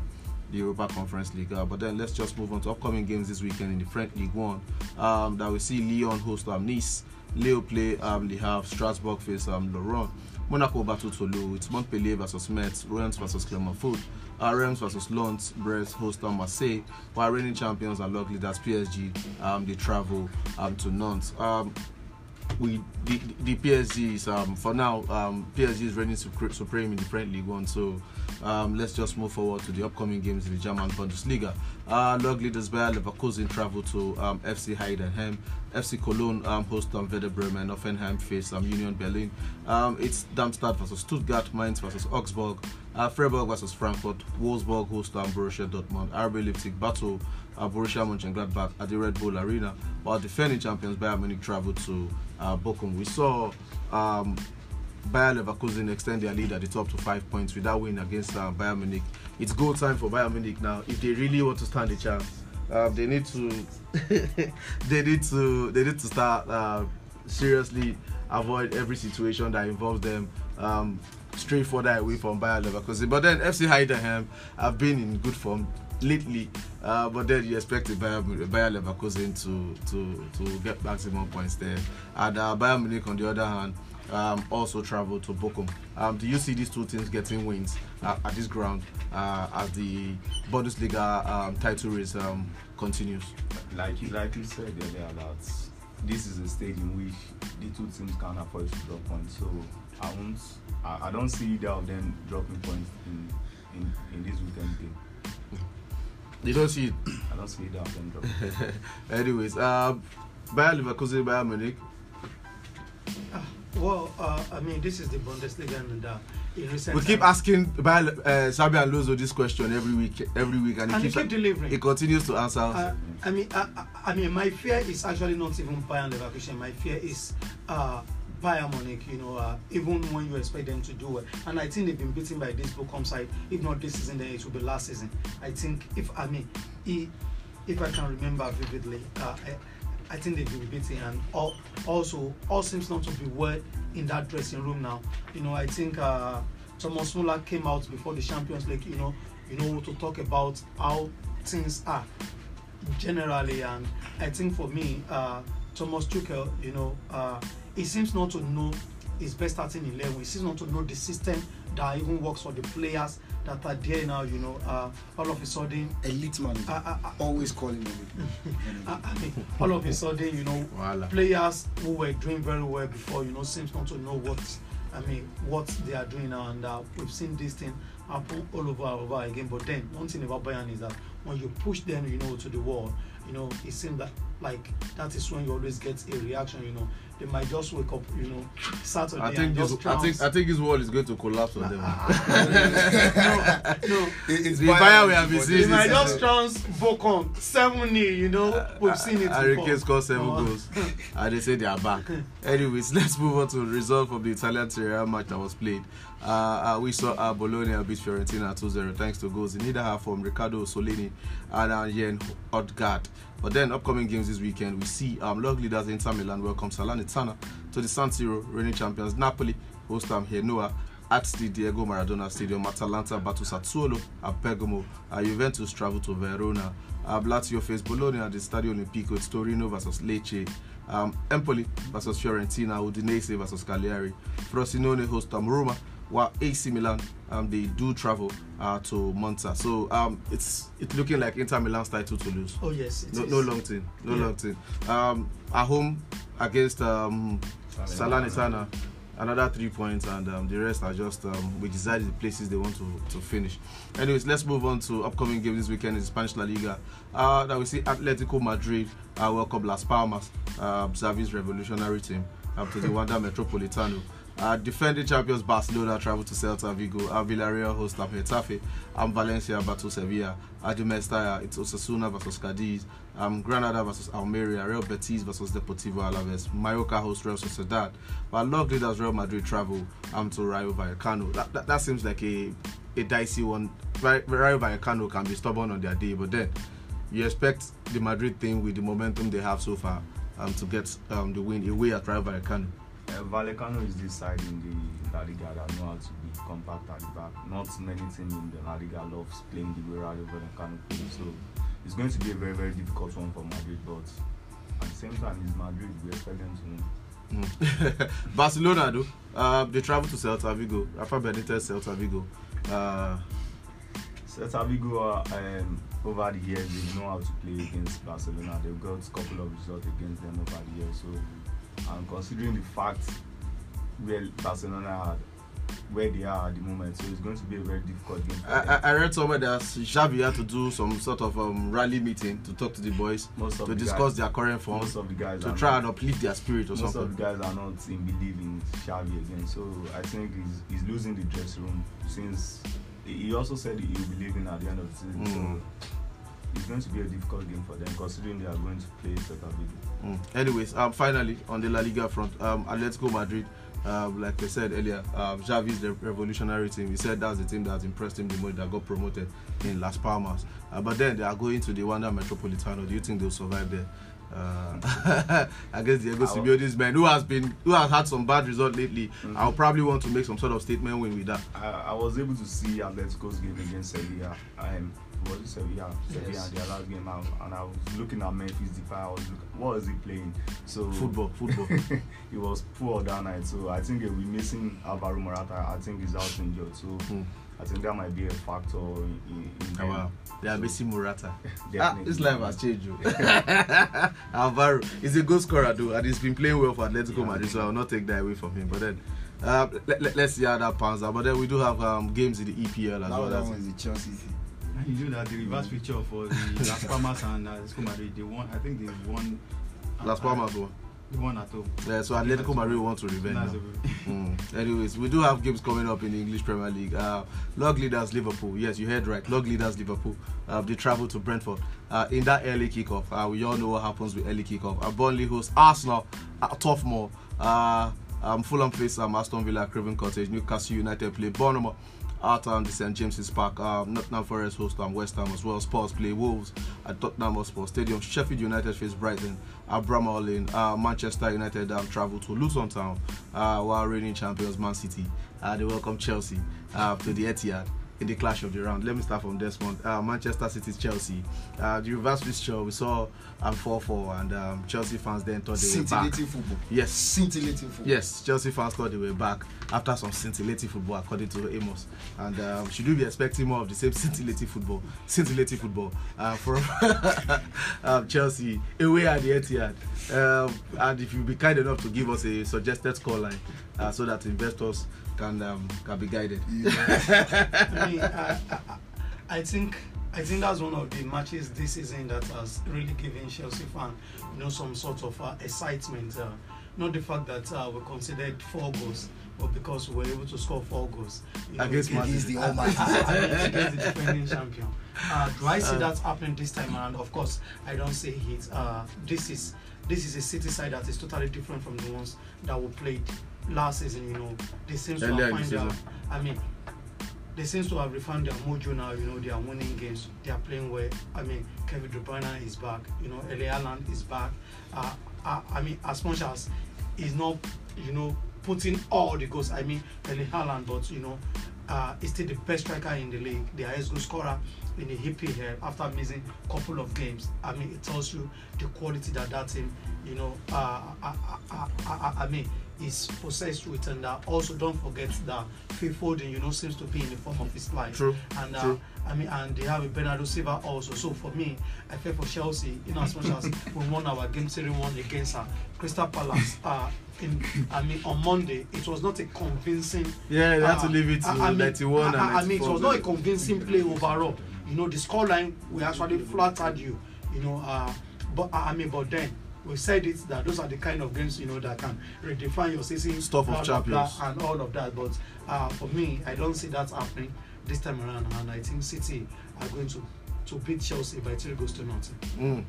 the Europa Conference League. Uh, but then let's just move on to upcoming games this weekend in the French League One. Um, that we see Lyon host um, Nice, Leo play um, Le Havre, Strasbourg face um, Lorient. Monaco battle Toulouse, it's Montpellier versus Metz, Reims versus Clermont-Foot, uh, versus Lens, Brest host um, Marseille, while reigning champions and log leaders PSG, um, they travel um, to Nantes. Um, we the, the PSG is um for now um PSG is reigning supre- supreme in the French League One. So um let's just move forward to the upcoming games in the German Bundesliga. Uh, log leaders Bayer Leverkusen travel to um, FC Heidenheim. FC Cologne um, host um, Werder Bremen. Hoffenheim face um, Union Berlin. Um, it's Darmstadt versus Stuttgart. Mainz versus Augsburg. Uh, Freiburg versus Frankfurt. Wolfsburg host um, Borussia Dortmund. RB Leipzig battle uh, Borussia Mönchengladbach at the Red Bull Arena. While defending champions Bayern Munich travel to uh, Bochum. We saw um, Bayer Leverkusen extend their lead at the top to five points with that win against uh, Bayern Munich. It's goal time for Bayern Munich now. If they really want to stand a chance, um, they need to [LAUGHS] they need to they need to start uh, seriously avoid every situation that involves them um, straight further away from Bayer Leverkusen. But then FC Heidenheim have been in good form lately, uh, but then you expect the Bayer, Bayer Leverkusen to, to to get maximum points there. And uh, Bayern Munich, on the other hand, um, also travel to Bochum. Um, do you see these two teams getting wins at, at this ground uh, as the Bundesliga um, title race um, continues? like you like you said earlier that this is a stage in which the two teams can afford to drop points. So I won't I, I don't see either of them dropping points in in, in this weekend game. You don't see it. I don't see either of them dropping. [LAUGHS] Anyways, uh, Bayer Leverkusen, Bayern Munich. Well, uh, I mean, this is the Bundesliga, and uh, in recent We keep time- asking Bayer, uh, Sabi and Lozo this question every week, every week, and he and he keeps keep delivering. he continues to answer. Uh, I mean, I, I- I mean, my fear is actually not even Bayern Leverkusen. My fear is uh, Bayern Munich. You know, uh, even when you expect them to do well, and I think they've been beaten by this Bochum side. If not this season, then it will be last season. I think if I mean, i- if I can remember vividly, uh, I, I think they've been beaten, and also all seems not to be well in that dressing room now. You know, I think uh, Thomas Muller came out before the Champions League. You know, you know to talk about how things are generally and i think for me uh thomas tuchel you know uh he seems not to know his best starting 11 he seems not to know the system that even works for the players that are there now you know uh all of a sudden Elite manager. uh, uh, uh, Always calling him. [LAUGHS] uh, I mean, all of a sudden you know Voila. players who were doing very well before, you know, seems not to know what I mean what they are doing now, and uh, we've seen this thing happen all over and over again. But then one thing about Bayern is that when you push them, you know, to the wall, you know, it seems that like that is when you always get a reaction. You know, they might just wake up, you know, Saturday I think and this, I think. I think his wall is going to collapse on them. [LAUGHS] no, no. It- it's The Bayern we have been seeing They might just trounce Bocon seven 0 you know. We've seen it Harry before. Kane scored seven Oh. goals, [LAUGHS] and they say they are back. Anyways, [LAUGHS] let's move on to the result of the Italian Serie A match that was played. Uh, uh, we saw uh, Bologna beat Fiorentina 2-0 thanks to goals in either half from Riccardo Solini and uh, Jen Odgaard. But then, upcoming games this weekend, we see um, log leaders Inter Milan welcome Salernitana to the San Siro, reigning champions Napoli, host um, Genoa at the Diego Maradona Stadium. Atalanta battle Sassuolo at Bergamo. Uh, Juventus travel to Verona. Uh, Lazio face Bologna at the Stadio Olimpico. It's Torino versus Lecce. Um, Empoli versus Fiorentina. Udinese versus Cagliari. Frosinone host um, Roma. While AC Milan um, they do travel uh, to Monza. So um, it's it's looking like Inter Milan's title to lose. Oh yes, it No, is. no long thing. No Yeah. long thing. Um, at home against um, Salernitana, another three points, and um, the rest are just um, we decided the places they want to, to finish. Anyways, let's move on to upcoming games this weekend in the Spanish La Liga. Uh, that we see Atletico Madrid uh, welcome Las Palmas, uh, Xavi's revolutionary team, up to the [LAUGHS] Wanda Metropolitano. Uh, defending champions Barcelona travel to Celta Vigo. Uh, Villarreal host um, Getafe. Um, Valencia battle Sevilla. Mestalla, it's Osasuna versus Cadiz. Um, Granada versus Almeria. Real Betis versus Deportivo Alaves. Mallorca host Real Sociedad. But log leaders Real Madrid travel um, to Rayo Vallecano. That, that, that seems like a, a dicey one. Rayo Vallecano can be stubborn on their day, but then you expect the Madrid thing with the momentum they have so far um, to get um, the win away at Rayo Vallecano. Uh, Vallecano is this side in the La Liga that know how to be compact at the back. Not many teams in the La Liga loves playing the way Rayo Vallecano plays. So it's going to be a very, very difficult one for Madrid. But at the same time, it's Madrid. We expect them to win. Mm. [LAUGHS] Barcelona, though, uh, they travel to Celta Vigo. Rafa Benitez, Celta Vigo. Uh, Celta Vigo, uh, um, over the years, they know how to play against Barcelona. They've got a couple of results against them over the years. So, and considering the fact where Barcelona are, where they are at the moment, so it's going to be a very difficult game. I. I I read somewhere that Xavi had to do some sort of um, rally meeting to talk to the boys most of to the discuss guys, their current most of the guys to try not, and uplift their spirit or most of something. the guys are not in believing Xavi again. So I think he's, he's losing the dressing room since he he also said he will be leaving at the end of the season. Mm. So it's going to be a difficult game for them considering they are going to play Celta Vigo. Mm. Anyways, um, finally on the La Liga front, um, Atletico Madrid, um, like I said earlier, um, Xavi's the revolutionary team. He said that's the team that impressed him the most that got promoted in Las Palmas. Uh, but then they are going to the Wanda Metropolitano. Do you think they'll survive there? Uh, [LAUGHS] I guess Diego Simeone's man, who has been, who has had some bad results lately, Mhm. I'll probably want to make some sort of statement win with that. I, I was able to see Atletico's game against Sevilla. Um, was it Sevilla? Sevilla Yes. their last game out, and I was looking at Memphis Depay. I was looking, what was he playing? So Football, football. [LAUGHS] he was poor that night. So I think we'll be missing Alvaro Morata. I think he's out injured. So Hmm. I think that might be a factor in, in, in Oh, them. wow. They are missing Morata. [LAUGHS] ah, this life has changed. oh. [LAUGHS] Alvaro is a goal scorer though, and he's been playing well for Atletico Yeah. Madrid, so I will not take that away from him. But then, uh, let, let, us see how that pans out. But then we do have um, games in the EPL as That well. one That's that one is the Chelsea thing. And you know that the reverse picture for the [LAUGHS] Las Palmas and uh, Atletico Madrid, they won. I think they won. Las Palmas one. They won at home. Yeah, so Atletico Madrid want to revenge. That's [LAUGHS] Mm. Anyways, we do have games coming up in the English Premier League. Uh, log leaders Liverpool. Yes, you heard right. Log leaders Liverpool. Uh, they travel to Brentford uh, in that early kickoff. Uh, we all know what happens with early kickoff. Uh, Burnley host Arsenal at Turf Moor. Uh, um, Fulham face um, Aston Villa at Craven Cottage. Newcastle United play Bournemouth out on the St James's Park. Um, Nottingham Forest host um, West Ham as well. Spurs play Wolves at Tottenham Hotspur Stadium. Sheffield United face Brighton at Bramall Lane. Uh, Manchester United um, travel to Luton Town uh, while reigning champions Man City. Uh, they welcome Chelsea uh, to the Etihad in the clash of the round. Let me start from this one. Uh, Manchester City Chelsea. Uh, the reverse fixture we saw um, 4-4 and um, Chelsea fans then thought they were back. Scintillating football. Yes. Scintillating football. Yes, Chelsea fans thought they were back after some scintillating football, according to Amos. And um, should we be expecting more of the same scintillating football, scintillating football uh, from [LAUGHS] um, Chelsea away at the Etihad? Um, and if you be kind enough to give us a suggested scoreline uh, so that investors can um, can be guided. I mean, I, I, I think I think that's one of the matches this season that has really given Chelsea fan, you know, some sort of uh, excitement. Uh, not the fact that uh, we considered four goals, but because we were able to score four goals you know, Against Man He's the almighty. [LAUGHS] against the defending champion. Uh, do I see that happening this time around? Of course, I don't see it. Uh, this is this is a City side that is totally different from the ones that we played last season. You know, they seem to Earlier have find their. I mean, they seem to have refined their mojo now. You know, they are winning games. They are playing well. I mean, Kevin De Bruyne is back. You know, Eli Haaland is back. Uh, uh, I mean, as much as he's not, you know, putting all the goals. I mean, Eli Haaland, but you know, uh, he's still the best striker in the league, the highest goal scorer in the EPL after missing a couple of games. I mean, it tells you the quality that that team, you know, uh, I, I, I, I mean, is possessed with. And uh, also, don't forget that Phil Foden, you know, seems to be in the form of his life. True, And uh, true. I mean, and they have a Bernardo Silva also. So for me, I feel for Chelsea, in as much as [LAUGHS] we won our game three one against uh, Crystal Palace. Uh, in, I mean, on Monday, it was not a convincing. Yeah, they had to uh, leave it to I- mean, 91 and I, I- I mean, it was not a convincing play overall. You know, the scoreline we actually flattered you. You know, uh, but I mean, but then we said it that those are the kind of games you know that can redefine your season. Stuff of blah, blah, blah, champions. and all of that. But uh, for me, I don't see that happening this time around, and I think City are going to to beat Chelsea by three goals to nothing. Mm.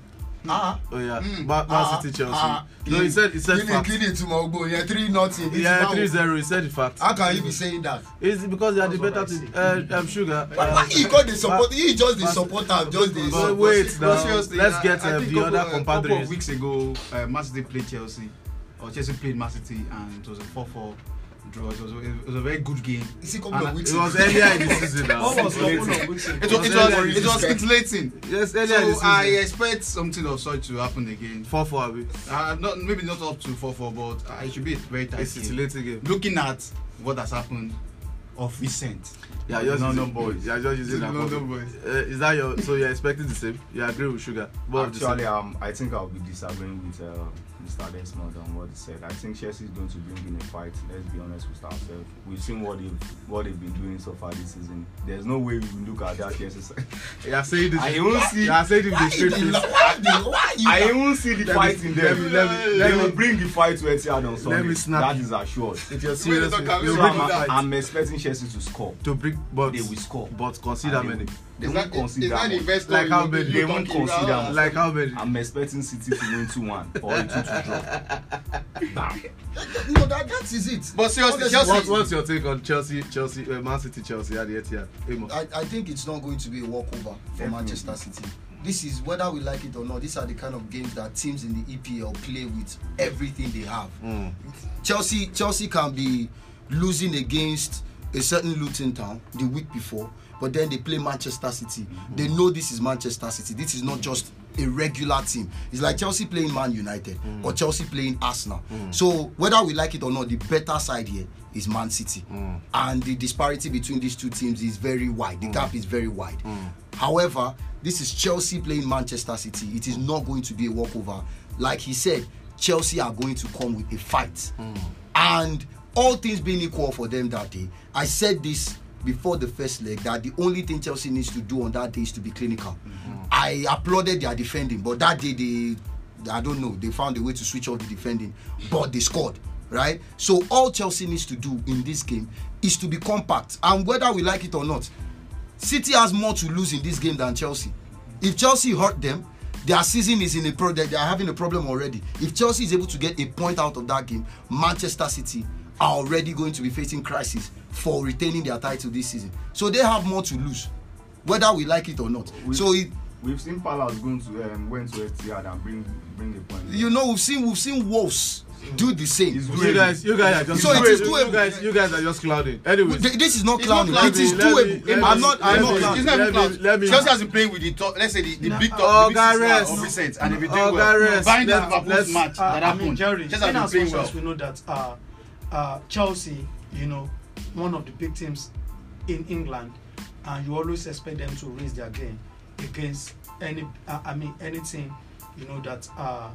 Ah. Oh yeah, Mm. Man, Man Ah, City Chelsea. ah, no, he said he said kí ni fact. kí ni ìtumọ̀ gbogbo yẹn three nothing. Is Yeah, how- 3-0. He said the fact. How can you be saying that? It's because they are the better team. Uh, um, sugar. Why uh, why he call the support? He just the supporter, just the. But wait But now, seriously, let's get uh, the couple- other a couple of compadres. weeks ago, uh, Man City played Chelsea, or Chelsea played Man City, and it was a 4-4 draw. It was, a, it was a very good game. You see, couple And of weeks. It was earlier in the season now. [LAUGHS] What was Later. couple of weeks ago? It was, it was, in it the was scintillating. Yes, earlier in the So I expect something of such to happen again. 4-4 abi. Uh, not maybe not up to 4-4, but uh, it should be a very tight It's game. scintillating game. Looking at what has happened of recent. Yeah, just London using, boys. Yeah, just using that. London boys. Uh, is that your? So you're expecting the same? You agree with sugar? More Actually, um, I think I'll be disagreeing with uh, Mr. Desmond on what he said. I think Chelsea is going to bring in a fight. Let's be honest with ourselves. We've seen what they've what they've been doing so far this season. There's no way we will look at that Chelsea side. [LAUGHS] You are saying this. I won't see- You are saying this Why with straight face. why the- why you I won't see the Let fight me- in let them. me- let me- they let will me- bring the fight to Etihad on Sunday. me snap That you. is assured. If you're serious, don't you come- So bring don't the I'm, I'm expecting Chelsea to score. to bring, but They will score. but consider And they many. Will- They Is won't that- is consider that the much. investor Like how many? They won't consider about? much. Like how many? I'm expecting City to win 2-1 or a 2-2 draw. Bam. No, that that is it. But seriously, Honestly, Chelsea- What, what's your take on Chelsea, Chelsea, uh, Man City, Chelsea at the Etihad? I, I think it's not going to be a walkover for Definitely. Manchester City. This is whether we like it or not. These are the kind of games that teams in the EPL play with everything they have. Mm. Chelsea Chelsea can be losing against a certain Luton town the week before, but then they play Manchester City. They know this is Manchester City. This is not just a regular team. It's like Chelsea playing Man United or Chelsea playing Arsenal. So whether we like it or not, the better side here is Man City, and the disparity between these two teams is very wide. The gap is very wide. However, this is Chelsea playing Manchester City. It is not going to be a walkover. Like he said, Chelsea are going to come with a fight. And all things being equal for them that day, I said this before the first leg that the only thing Chelsea needs to do on that day is to be clinical. I applauded their defending, but that day they, I don't know, they found a way to switch off the defending, but they scored. Right? So all Chelsea needs to do in this game is to be compact. And whether we like it or not, City has more to lose in this game than Chelsea. If Chelsea hurt them, their season is in a pro. They are having a problem already. If Chelsea is able to get a point out of that game, Manchester City are already going to be facing crisis for retaining their title this season. So they have more to lose, whether we like it or not. We- so it, We've seen Palace going to um, went to Etihad and bring bring a point. you know, we've seen we've seen Wolves do the same. You guys, you guys are just So it is you doable. guys, you guys are just clouding. Anyways, Th- This is not clowning. clowning. It is doable. I'm not. I'm not clowning. It's not Let even me- Chelsea has been playing with the top, let's say the, the big top, oh, the big six Gareth. of recent, and they've been Oh, doing well. Gareth. Buying that Let's- Liverpool's match Uh, that I mean, happened. Jerry, Chelsea has as been playing well. We know that uh, Chelsea, you know, one of the big teams in England, and you always expect them to raise their game against any, uh, I mean, any team, you know, that uh,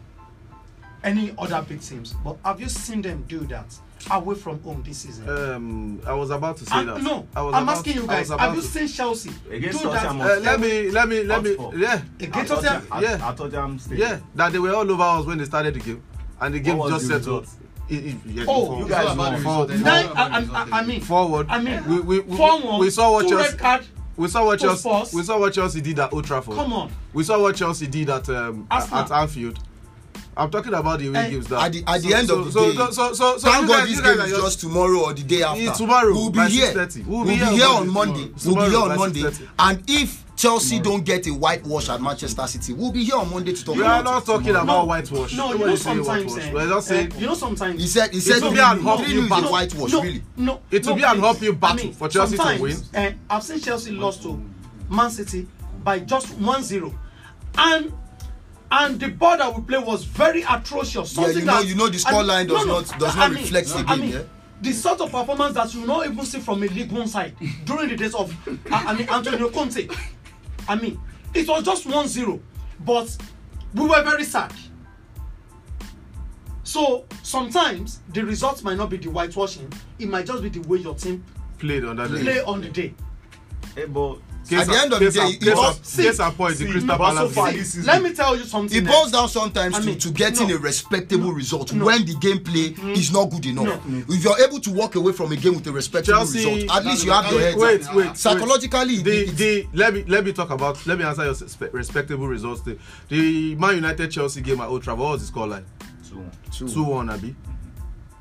any other big teams. But have you seen them do that away from home this season? um, I was about to say And that. no, I was I'm about- asking you guys. was about Have you to- seen Chelsea Against do that? Tottenham Uh, let me, let me, let me. Yeah, Against At Tottenham? Tottenham- Yeah. At, at Tottenham Stadium. yeah. That they were all over us when they started the game, and the game What just settled. result? It- it- yeah, Oh, you guys It's not about the won. result, Nine, I, about the result, I, I mean, forward. I mean, we we we, four one, we saw what two Chelsea card. we saw what to Chelsea Spurs. we saw what Chelsea did at Old Trafford. Come on. We saw what Chelsea did at um Arsenal. at Anfield. I'm talking about the away Eh, games that At the at the so- end so, of the so, day, so, so, so, so thank God guys- this game are is just tomorrow or the day after. Tomorrow We'll be here. We'll, be here on Monday. We'll be here on Monday. And if Chelsea don't get a whitewash at Manchester City, we'll be here on Monday to talk We about are not it. talking about No, whitewash. No, you know sometimes. eh, We're just eh, saying you know sometimes. He said he said will three be an nil is battle. whitewash, no, really. No, It will no, be an uphill battle I mean, for Chelsea to sometimes, win. eh, I've seen Chelsea lost to Man City by just 1-0. and and the ball that we play was very atrocious. Yeah, Something you know- that, you know the I scoreline does not- does I not mean, reflect the I game, mean, yeah? The sort of performance that you not even see from a League One side during the days of I, I mean Antonio Conte. I mean, it was just 1-0, but we were very sad. So sometimes the results might not be the whitewashing, it might just be the way your team Played on that day. play on the day. Eh, but At the end of the day, it see, case and point, the see, Crystal Palace season- Let me tell you something. It boils down sometimes I to, mean, to getting no. a respectable result No. when the gameplay is not good enough. No. If you're able to walk away from a game with a respectable Chelsea- result, at least you have your head. Wait, wait, Psychologically, wait. the the let me let me talk about let me answer your spe- respectable results. The, the Man United Chelsea game at Old Trafford. What was the score like? two. Two one, Abi.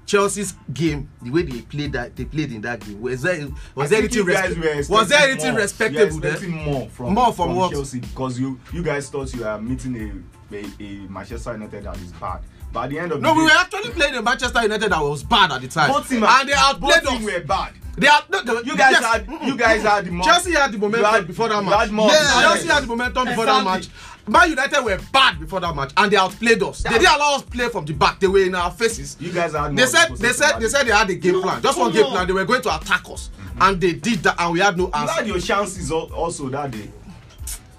Chelsea's game, the way they played that they played in that game, was there was I there anything respe- was there anything more. respectable there? more from More from what? Chelsea because you you guys thought you were meeting a, a a Manchester United that is bad, but at the end of No, the we day, were actually playing a Manchester United that was bad at the time, both team and they outplayed both us. were bad. They had, no, You guys yes, had you guys had the more. Chelsea had the momentum had- before that match. had more. Yeah. Chelsea had the momentum before that match. Man United were bad before that match, and they outplayed us. They didn't allow us play from the back. They were in our faces. You guys had They said they said they said they had a game plan, just one game plan. They were going to attack us, and they did that, and we had no You had answer. your chances al- also that day.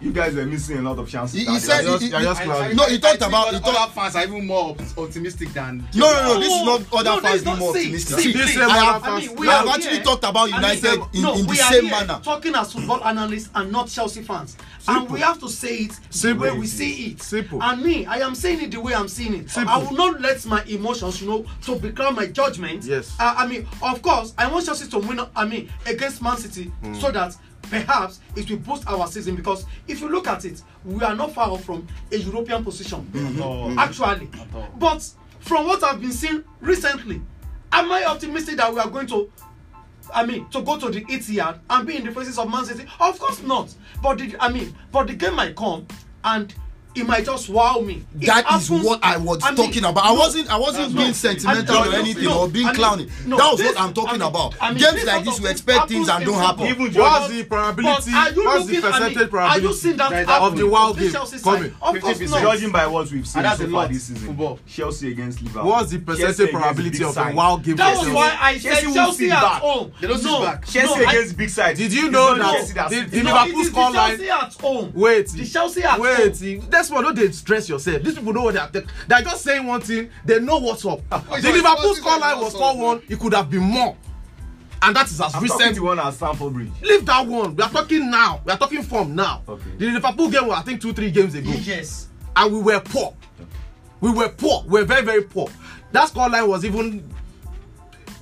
You guys were missing a lot of chances. He- he said- just- he- you're just he- clouding. No, he talked I about- other- he talked- other fans are even more op- optimistic than. No, no, no. This is No. not other No, fans being more see, optimistic. see, See, This same I have, fans- I mean, we we have actually here. talked about I mean, United in, no, in the same manner. Talking as football analysts and not Chelsea fans. And Simple. we have to say it Simple. the way we see it. Simple. And me, I am saying it the way I'm seeing it. Simple. I will not let my emotions, you know, to become my judgment. Yes. Uh, I mean, of course, I want Chelsea to win, I mean, against Man City so that perhaps it will boost our season because if you look at it, we are not far off from a European position. Actually. But from what I've been seeing recently, am I optimistic that we are going to I mean, to go to the Etihad and be in the faces of Man City? Of course not. But the, I mean, but the game might come, and it might just wow me. It That is happens- what I was I mean, talking about. I no, wasn't. I wasn't that's being not- sentimental I- or anything no, or being I mean, clowning. no, that was this- what I'm talking I mean, about. I mean, Games like this, of we expect things and don't happen. Even What's the probability? are you What's the looking- I mean, percentage Are you probability seeing that That is of the wild game Chelsea coming? side? Of course not. Judging by what we've seen so far this season, Football. Chelsea against Liverpool. What's the Chelsea percentage probability big of a wild game? That for was why I said Chelsea will Chelsea sit at home. They don't sit no. Chelsea against big side. Did you know not that Chelsea that the- sits the back. no, Liverpool it is the scoreline- Chelsea at home. Wait, The Why don't they stress yourself. These people know what they are. They're just saying one thing. They know what's up. Wait, the Liverpool scoreline was four one. It could have been more, and that is as I'm talking recent. the one at Stamford Bridge. Leave that one. We are talking now. We are talking from now. Okay. The Liverpool game was I think two three games ago, Yes. and we were poor. We were poor. We were very very poor. That scoreline was even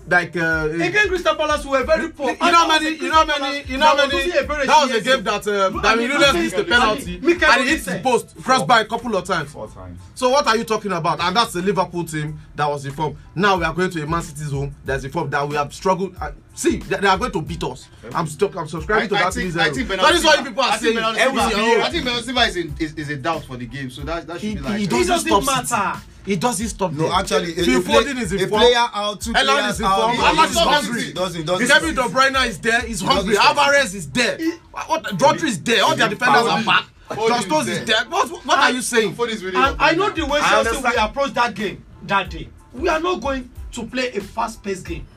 like. Uh, Against Crystal Palace, we were very poor. you know many, you know many, you know many. That was a game that uh, Darwin mean, Nunes missed the penalty and he hit the post, crossed by a couple of times. Four times. So what are you talking about? And that's the Liverpool team that was informed. Now we are going to a Man City's home. That's informed that we have struggled. Uh, see, they, they are going to beat us. I'm stuck. I'm subscribing to that think, I think That is what Silva- people are I think saying. Every Silva- year. I think Bernardo Silva is, in, is, is a doubt for the game, so that that should He, be like. he It doesn't doesn't stop matter. He doesn't stop. No, them. actually, a, Phil a, play, is a informed. player out, two Elan players is out. he Alan doesn't is hungry. Doesn't doesn't. Kevin De Bruyne is there. He's hungry. Alvarez is there. What? Rodri is there. All their defenders are back. John is there. What? What are you saying? I know now. the way I Chelsea we approach that game that day. We are not going to play a fast-paced game.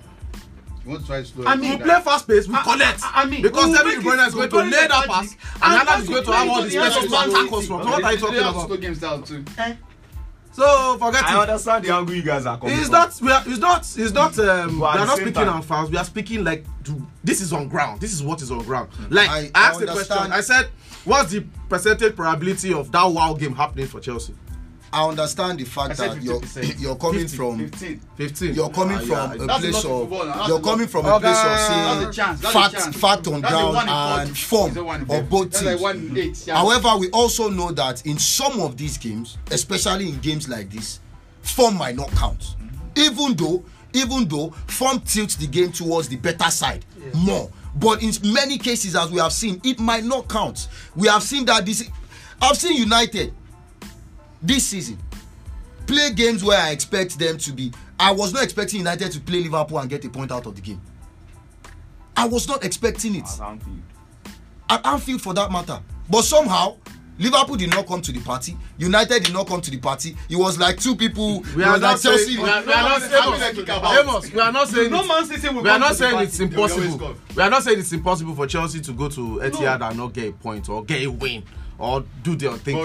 You want to try slow I mean, we down. play fast pace, we I- collect. I- I mean, because Kevin De Bruyne is going to lay that pass, And and Alan that's is to going to have all the space hands to us from. What are you talking to slow about? games down too. Eh? So forget I it. understand the angle you guys are coming It's from. not. We are. It's not. It's not. Um, we are not speaking time- on fans. We are speaking like to, this is on ground. This is what is on ground. Like I- I, I asked a question. I said, "What's the percentage probability of that wow game happening for Chelsea?" I understand the fact that you're 50%. you're coming 50, from 15. Fifteen. you're coming Ah, from yeah. a That's place of football you're coming from a Okay. place of saying. That's fact fact on That's ground and form of both teams. like yeah. However, we also know that in some of these games, especially in games like this, form might not count. Even though, even though form tilts the game towards the better side more. But in many cases, as we have seen, it might not count. We have seen that this. I've seen United this season play games where I expect them to be. I was not expecting United to play Liverpool and get a point out of the game. I was not expecting it At Anfield. at Anfield for that matter. But somehow, Liverpool did not come to the party. United did not come to the party. It was like two people. We are not like Chelsea. saying. We are, we are No, not no, saying. We are not saying. No it- Man City will we are not saying it's impossible. We are not saying it's impossible for Chelsea to go to Etihad and not get a point or get a win or do their thing.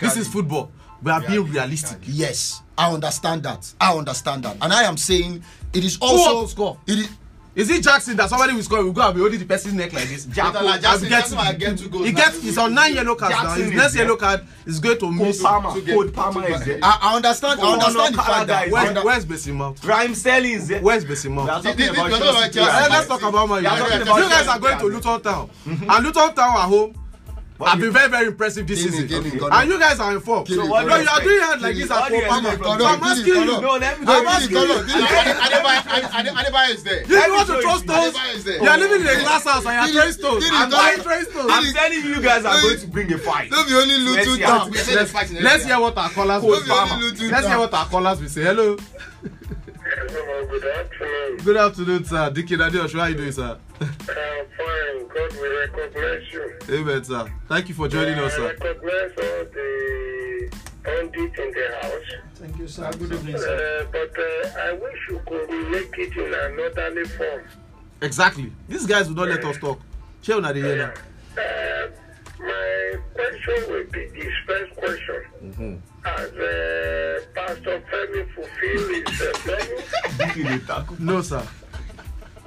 This is football. We are being realistic. Yes, I understand that. I understand that, and I am saying it is Who also to score? it is. Is it Jackson that somebody will score? Will go and be holding the person's neck like this. Jackson- Jackson, Jackson- get, Jackson might get two goals he gets. He's on nine yellow cards now. His is next there. yellow card is going to miss. Palmer. to get- Cole Palmer is get- there. I, I understand. I understand the fact that. Where's, under- where's Bessie Mount? Raheem Sterling is there. Where's Bessie Mount? We are. Eh, let's talk about yeah, You guys are going to. Luton Town, and Luton Town at home have been very very impressive this season. And you guys are in form. So no, you are doing hand like this at. Give me, So. I'm asking you. I'm asking you. Adebayo is there. You want to throw stones? You are living in a glass house and you are throwing stones. And why throwing stones? I'm telling you, you guys are going to bring a fight. No be only We said Let's, hear what our callers will say. Let's hear what our callers will say. Hello. Good afternoon. Good afternoon, sir. Dicky Nadeosh, how are you doing, sir? I'm fine. God will recognize you. Amen, sir. Thank you for joining us, I sir. recognize all the pundits in the house. Thank you, sir. Good evening, sir. Uh, but uh, I wish you could make it in another form. Exactly. These guys will not let us talk. Share una dey hear now. Uh, my question will be this first question. Has uh, Pastor Femi fulfilled his uh, promise? No, sir.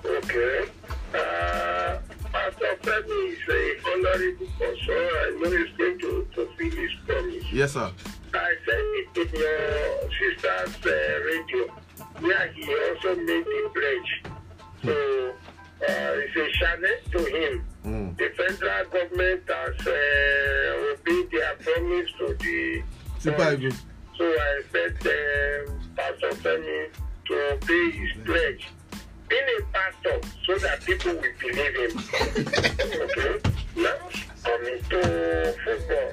Okay. Uh, Pastor Femi is a honorable person. I know he's going to fulfill his promise. Yes, sir. I sent it to your sister's uh, radio where he also made the pledge. So uh, it's a challenge to him. Mm. The federal government has uh, obeyed their promise to the Super Eagles. So I expect um, Pastor Femi to obey his pledge. Being a pastor so that people will believe him. okay. Now coming to football.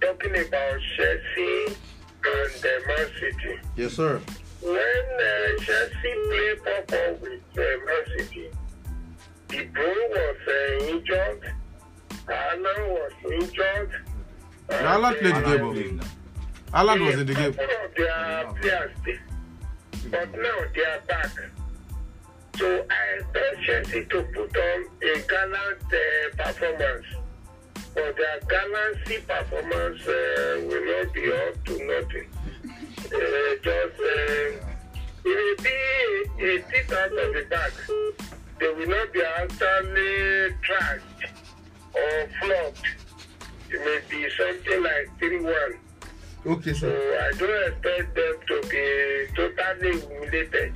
Talking about Chelsea and uh, Man City. Yes, sir. When uh, Chelsea played pop with uh, Man City, De Bruyne was uh, injured, Alan was injured. And, Alan played the uh, game, Played oh. now. Was in the game. Their players, but now they are back. So I expect Chelsea to put on a gallant uh, performance. But their gallancy performance uh, will not be up to nothing. Uh, just uh, it will be a sit out of the back. They will not be actually trashed or flopped. It may be something like 3 1. Okay, sir. So. I don't expect them to be totally humiliated.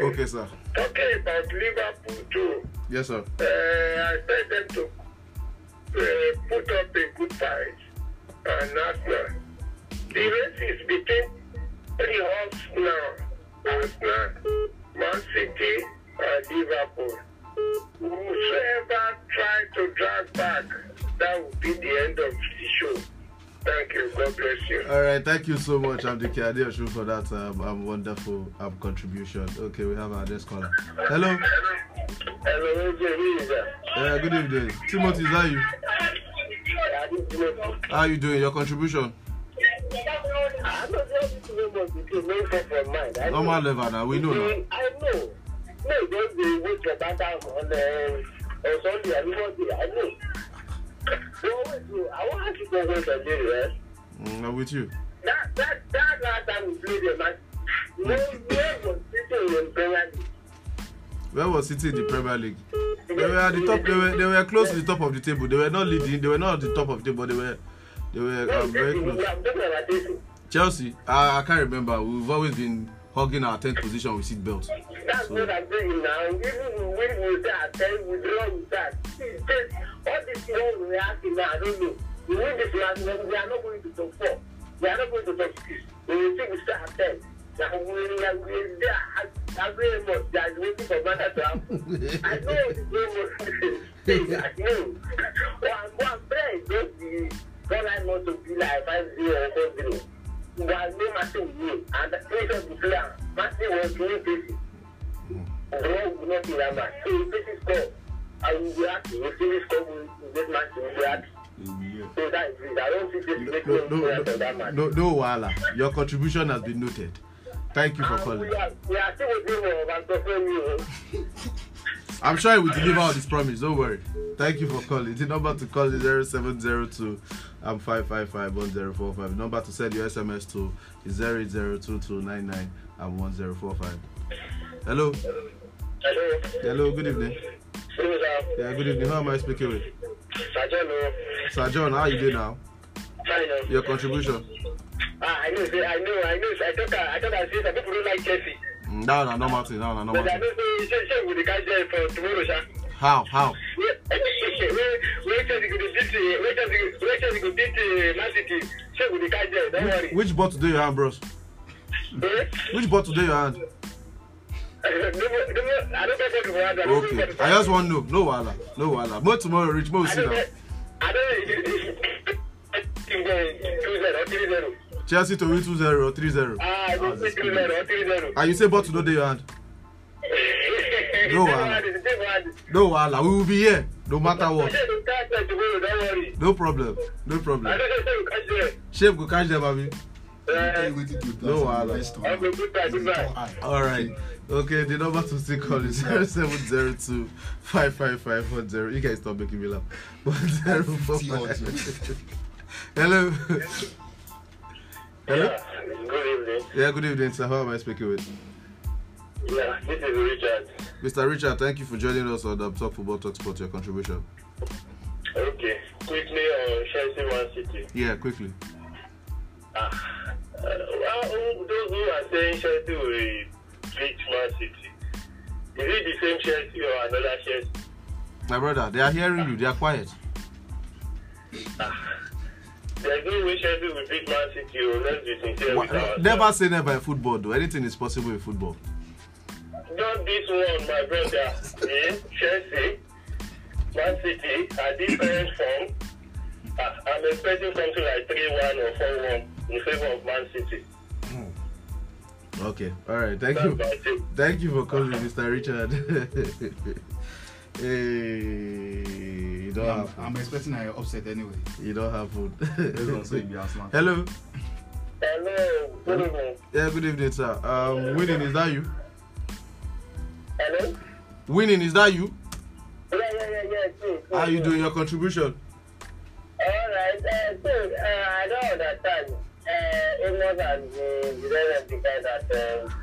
Okay, sir. Talking about Liverpool too, Yes, sir. uh, I expect them to uh, put up a good fight and Arsenal. The race is between three hubs now. Arsenal, Man City, and Liverpool. Whosoever try to drag back, that will be the end of the show. Thank you. God bless you. All right, thank you so much, Abdike Adeosun, for that um, um, wonderful um, contribution. Okay, we have our next caller. Hello. Hello, that? Uh, good evening. Timothy, is that you? How are you doing? Your contribution? Normal level now. We know now. I know. No, just the wait your back on uh, Sunday and Monday. I know. I want to go right? Mm, I'm with you. That that that last time we played the match, no, where was sitting in Premier League? Where was City in the Premier League? They were at the top. They were they were close to the top of the table. They were not leading. They were not at the top of the table. They were they were um, very close. Chelsea. I, I can't remember. We've always been hugging our tenth position with seat belt. That's so. what I'm doing now. Even when we that, then we draw with that. All this long reacting now, I don't know. We win this last one, we are not going to top four. We are not going to top six. We will think we start at 10. Now we are there. I'm very much waiting for Ghana to happen. I know what is going on. I know. One friend, don't be, don't I want to be like 5 0 or 4 0. wà lé màsí wọn ọ̀rọ̀ ògùn náà ti ṣé àwùjọ àti. So no, no, no. No, no, Wala. Your contribution has been noted. Thank you for calling. [LAUGHS] I'm sure he will deliver on his promise. Don't worry. Thank you for calling. The number to call is 0702 um, 555 1045. The number to send your SMS to is 0802299 um, 1045. Hello. Hello. Hello. Good evening. That? Yeah, good evening. Who am I speaking with? Sergeant, no. Sir John, how you doing now? Fine, no. Your contribution. Ah, I know, I know, I know. I thought I, I thought I said some people don't like Chelsea. Mm, that one, normal thing. That one, normal But I know say, say, say, we catch them for tomorrow, sha. How? How? Where where Chelsea go dey beat, where Chelsea, where Chelsea go beat uh, Man City? Say we dey catch them. Don't worry. Which bottle do you have, bros? Eh? Which bottle do you have? No, no, no, I. Okay. I just want to know. No wala. No wala. More tomorrow, Rich. More I sit don't down. get. I don't. [LAUGHS] Two zero, three zero. Chelsea to win 2 0 or 3 0. Ah, I go three zero, three zero. And you say bottle no dey [LAUGHS] your hand. No, wahala. wahala. No wala. We will be here no matter what. No problem. No I problem. Shame go catch them, abi. Uh, No wahala. I'm a good guy, good guy. All right. Okay, the number to still call is [LAUGHS] 0702 55510. You guys stop making me laugh. [LAUGHS] 1045. Hello. Hello. Yeah, good evening. Yeah, good evening, sir. How am I speaking with? Yeah, this is Richard. Mr. Richard, thank you for joining us on the Talk Football Talk Sport, your contribution. Okay, quickly on Chelsea Man City. Yeah, quickly. Ah, uh, well, those who are saying Chelsea will beat Man City, is it the same Chelsea or another Chelsea? My brother, they are hearing you, they are quiet. There's no way Chelsea will beat Man City, let's be sincere Wha- Never say never in football, though. Anything is possible in football. Not this one, my brother. [LAUGHS] eh? Chelsea, Man City are different from I- I'm expecting something like 3 1 or 4 1 in favor of Man City. Okay, all right. Thank That's you. Thank you for calling, Mr. Richard. [LAUGHS] hey, you don't I'm, have food. I'm expecting an upset anyway. You don't have food. Based on say you be Arsenal. Hello. Hello, good evening. Yeah, good evening, sir. Um, winning is that you? Hello? Winning is that you? Yeah, yeah, yeah, yeah. Please, How please, you please. doing your contribution? All right. Uh, so, uh, I don't understand. Uh, Amos and the the rest of the guy that um,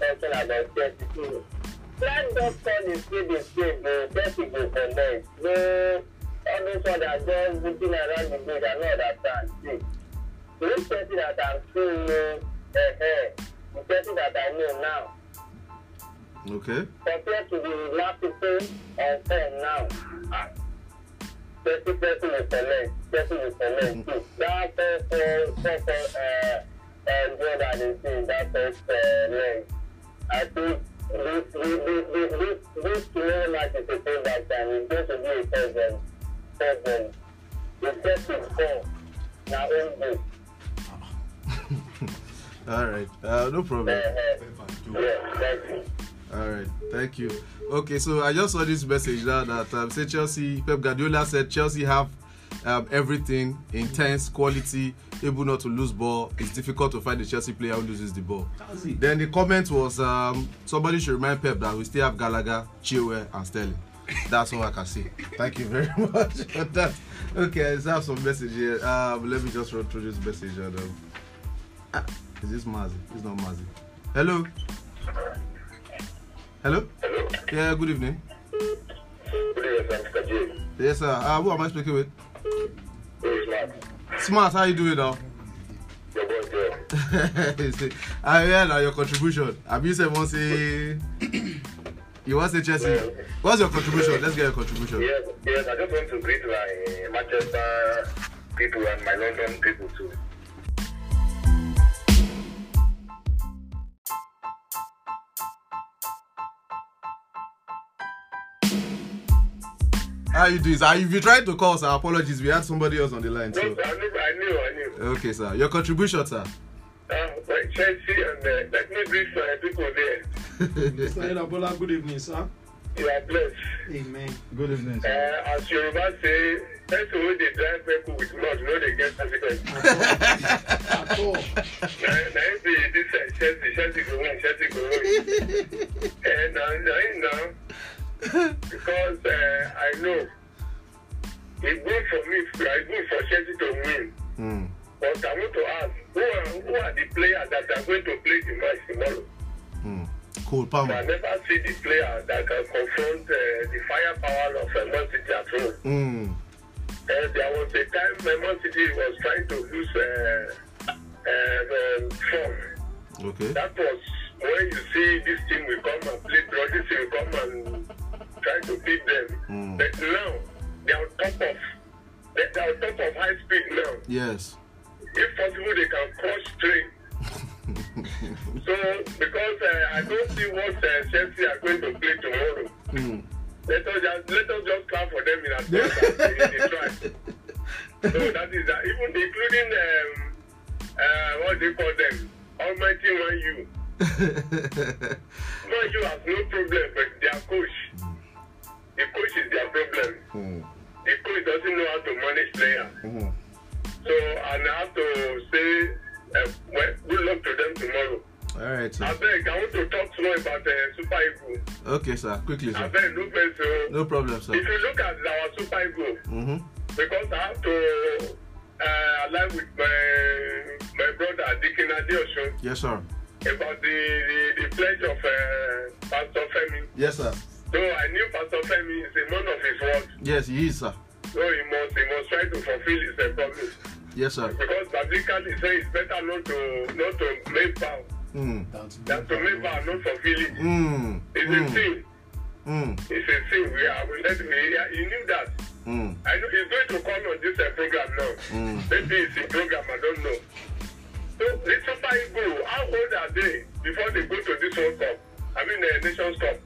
talking about Chelsea. Let call the spade a spade. The Chelsea go connect. No, all those ones that just looking around the bush. I don't understand. See, this Chelsea that I'm seeing, uh, uh, the Chelsea that I know now. Okay. compared to the last people on phone now. ah, Thirty person will collect, person will collect too. That first, uh, first, uh, uh, goal that they see, that first uh, leg. I think Now, [LAUGHS] own. All right. Uh, no problem. All right. Thank you. Okay, so I just saw this message now that um, say Chelsea. Pep Guardiola said Chelsea have um, everything, intense, quality, able not to lose ball. It's difficult to find a Chelsea player who loses the ball. Then the comment was um, somebody should remind Pep that we still have Gallagher, Chilwell, and Sterling. That's all I can say. Thank you very [LAUGHS] much for that. Okay, let's have some message here. Um, let me just run through this message. And, um, ah, is this Mazi? It's not Mazi. Hello. Hello. Hello. Yeah. Good evening. Good evening, Mr. J. Yes, sir. Uh, who am I speaking with? Smart. How you doing now? [LAUGHS] I hear now your contribution. Have you said once say you want to say Chelsea? What's your contribution? Let's get your contribution. Yes, yes, I just want to greet my Manchester people and my London people too. How you doing? sir? If you tried to call, sir, apologies. We had somebody else on the line. No, So I knew, I knew, I knew. okay, sir. Your contribution, sir. Uh, like Chelsea and uh, let me greet my people there. Mr. Elabola, good evening, sir. You are blessed. Amen. Good evening, Uh, sir. as Yoruba say, person wey dey drive vehicle with mouth no dey get accident. At all. na na him be this uh, Chelsea, Chelsea go win, Chelsea go win. uh, na na him na because uh, I know e good for me, e good for Chelsea to win. Hmm. But I want to ask, who are, who are the players that are going to play the match tomorrow? Hmm. Cool, I Palmer. never see the player that can confront uh, the firepower of uh, Man City at home. Hmm. Uh, there was a time Man City was trying to lose uh, uh, um, form. Okay. That was when you see this team will come and play draw, this team will come and try to beat them. Mm. But now, they are on top of, they they are on top of high speed now. Yes. if possible, they can cross train. [LAUGHS] so, because uh, I don't see what uh, Chelsea are going to play tomorrow, Hmm. let us just let us just clap for them in advance that they try. [LAUGHS] So that is uh, even including um, uh, what do you call them, Almighty Man U. Man U has no problem, but their coach, the coach is their problem. Hmm. The coach doesn't know how to manage players. Hmm. So and I have to say, uh, well, good luck to them tomorrow. All right, I beg, I want to talk more about uh, Super Eagles. Okay, sir. Quickly, sir. I beg, no No problem, sir. if you look at our Super Eagles, Mm-hmm. because I have to uh, align with my my brother Adeosun Yes, sir. About the, the, the pledge of uh, Pastor Femi. Yes, sir. So I knew Pastor Femi is a man of his word. Yes, he is, sir. So he must he must try to fulfill his promise. Yes, sir. Because biblically say it's better not to not to make vow Hmm. than to make vow not fulfill it. Hmm. It's a Hmm. sin. Hmm. It's a sin. We are we let me he knew that. Hmm. I know he's going to come on this uh, program now. Mm. Maybe it's a program, I don't know. So the Super Eagles, how old are they before they go to this World Cup? I mean, uh, Nations Cup.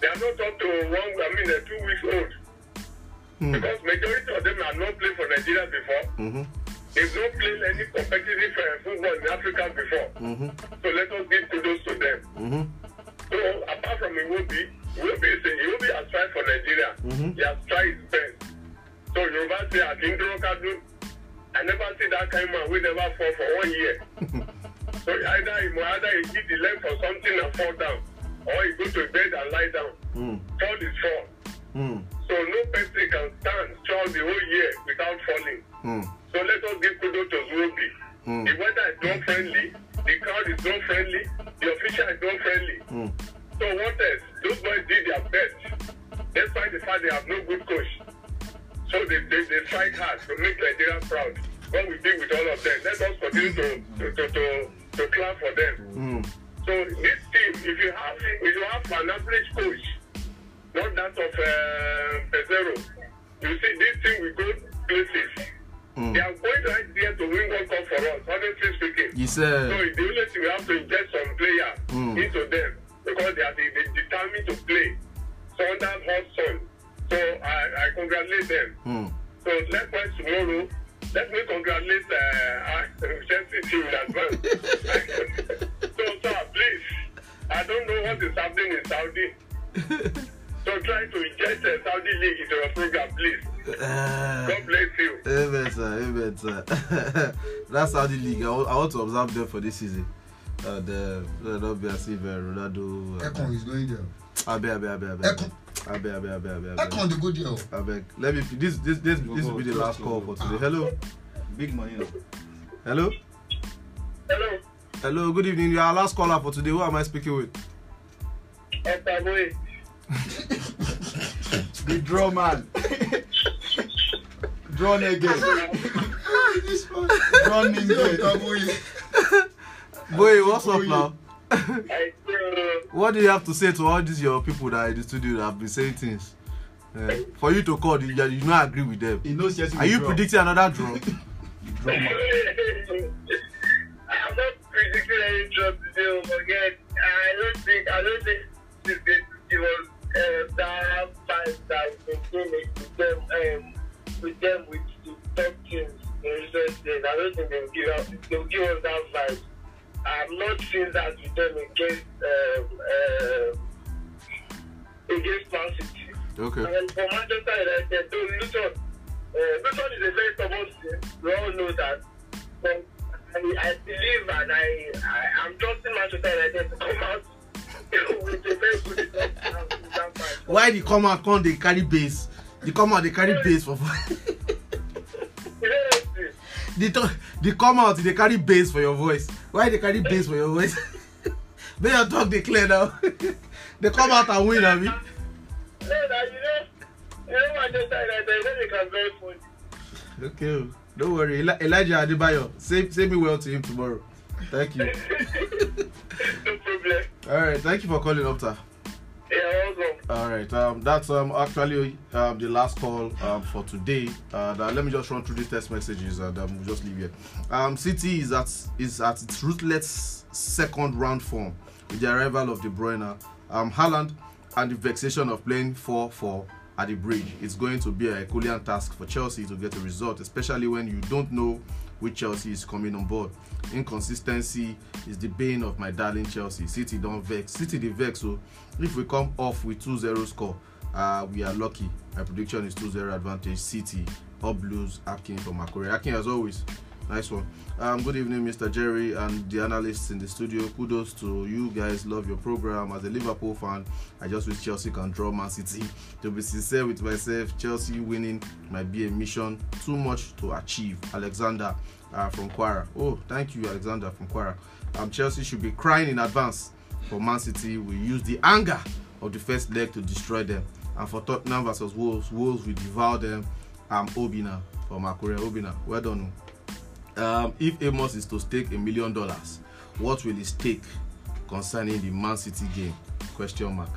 They are not up to one, I mean, uh, two weeks old. Hmm. because majority of them have not played for Nigeria before. Mhm. They've not played any competitive uh, football in Africa before. Mhm. So let us give kudos to them. Mhm. So apart from Iwobi, Iwobi is a, Iwobi has tried for Nigeria. Mhm. He has tried his best. So Yoruba say Akindoro Kadu, I never see that kind of man we never fall for one year. [LAUGHS] so either he either he hit the leg for something and fall down, or he go to bed and lie down. Mm. Fall is fall. Mm. The league. I want, I want to observe them for this season. And uh, let not be as if uh, Ronaldo. Ekon is going there. Abe, abe, abe, abe. Ekon. Abe, abe, abe, abe, abe. Ekon dey go there. o. Abeg, let me. This, this, this, this will be the last call for today. Hello, Big money now. hello, Hello, hello. Good evening. You are our last caller for today. Who am I speaking with? Otaboy. [LAUGHS] The draw man. draw again. [LAUGHS] This. Draw again. Otaboye. Boy, what's up now? What do you have to say to all these your people that are in the studio that have been saying things? Uh, for you to call, you, you not agree with them. He knows Chelsea Are you draw. predicting another draw? [LAUGHS] Draw. I'm not predicting any drop today, but again, I don't think I don't think this is going to give us uh, that fight that we can make with them um, with them with the top teams in recent days. I don't think they'll give us they'll give us that fight. I'm not seeing that with them against um, uh, against Man City. Okay. And for Manchester United, though Luton, uh, Luton is a very stubborn team. We all know that. But I, I believe and I, I I'm trusting Manchester United to come out [LAUGHS] with a very good result. Why the come out come they carry base? The come out they carry base for. [LAUGHS] dey come out dey carry bass for your voice why you dey carry bass for your voice [LAUGHS] make your talk dey clear now [LAUGHS] dey come out and win abi. okay o don't worry elijah adebayo say say me well to him tomorrow thank you. no [LAUGHS] problem. all right thank you for calling opta. Yeah. All right, um, that's um actually um the last call um for today. Uh, let me just run through these text messages and um, we'll just leave here. Um, City is at is at its ruthless second round form with the arrival of De Bruyne, um, Haaland, and the vexation of playing 4-4 at the bridge. It's going to be a Herculean task for Chelsea to get a result, especially when you don't know which Chelsea is coming on board. Inconsistency is the bane of my darling Chelsea. City don't vex. City the vex. So if we come off with 2-0 score, uh, we are lucky. My prediction is 2-0 advantage. City. Up blues. Akin from Akure. Akin as always. Nice one. Um, good evening, Mr. Jerry and the analysts in the studio. Kudos to you guys. Love your program. As a Liverpool fan, I just wish Chelsea can draw Man City. To be sincere with myself, Chelsea winning might be a mission too much to achieve. Alexander uh, from Kwara. Oh, thank you, Alexander from Kwara. Um, Chelsea should be crying in advance for Man City. We use the anger of the first leg to destroy them. And for Tottenham versus Wolves, Wolves will devour them. Um, Obinna from Akure. Obinna, well done. Um, if Amos is to stake a million dollars, what will he stake concerning the Man City game? Question mark.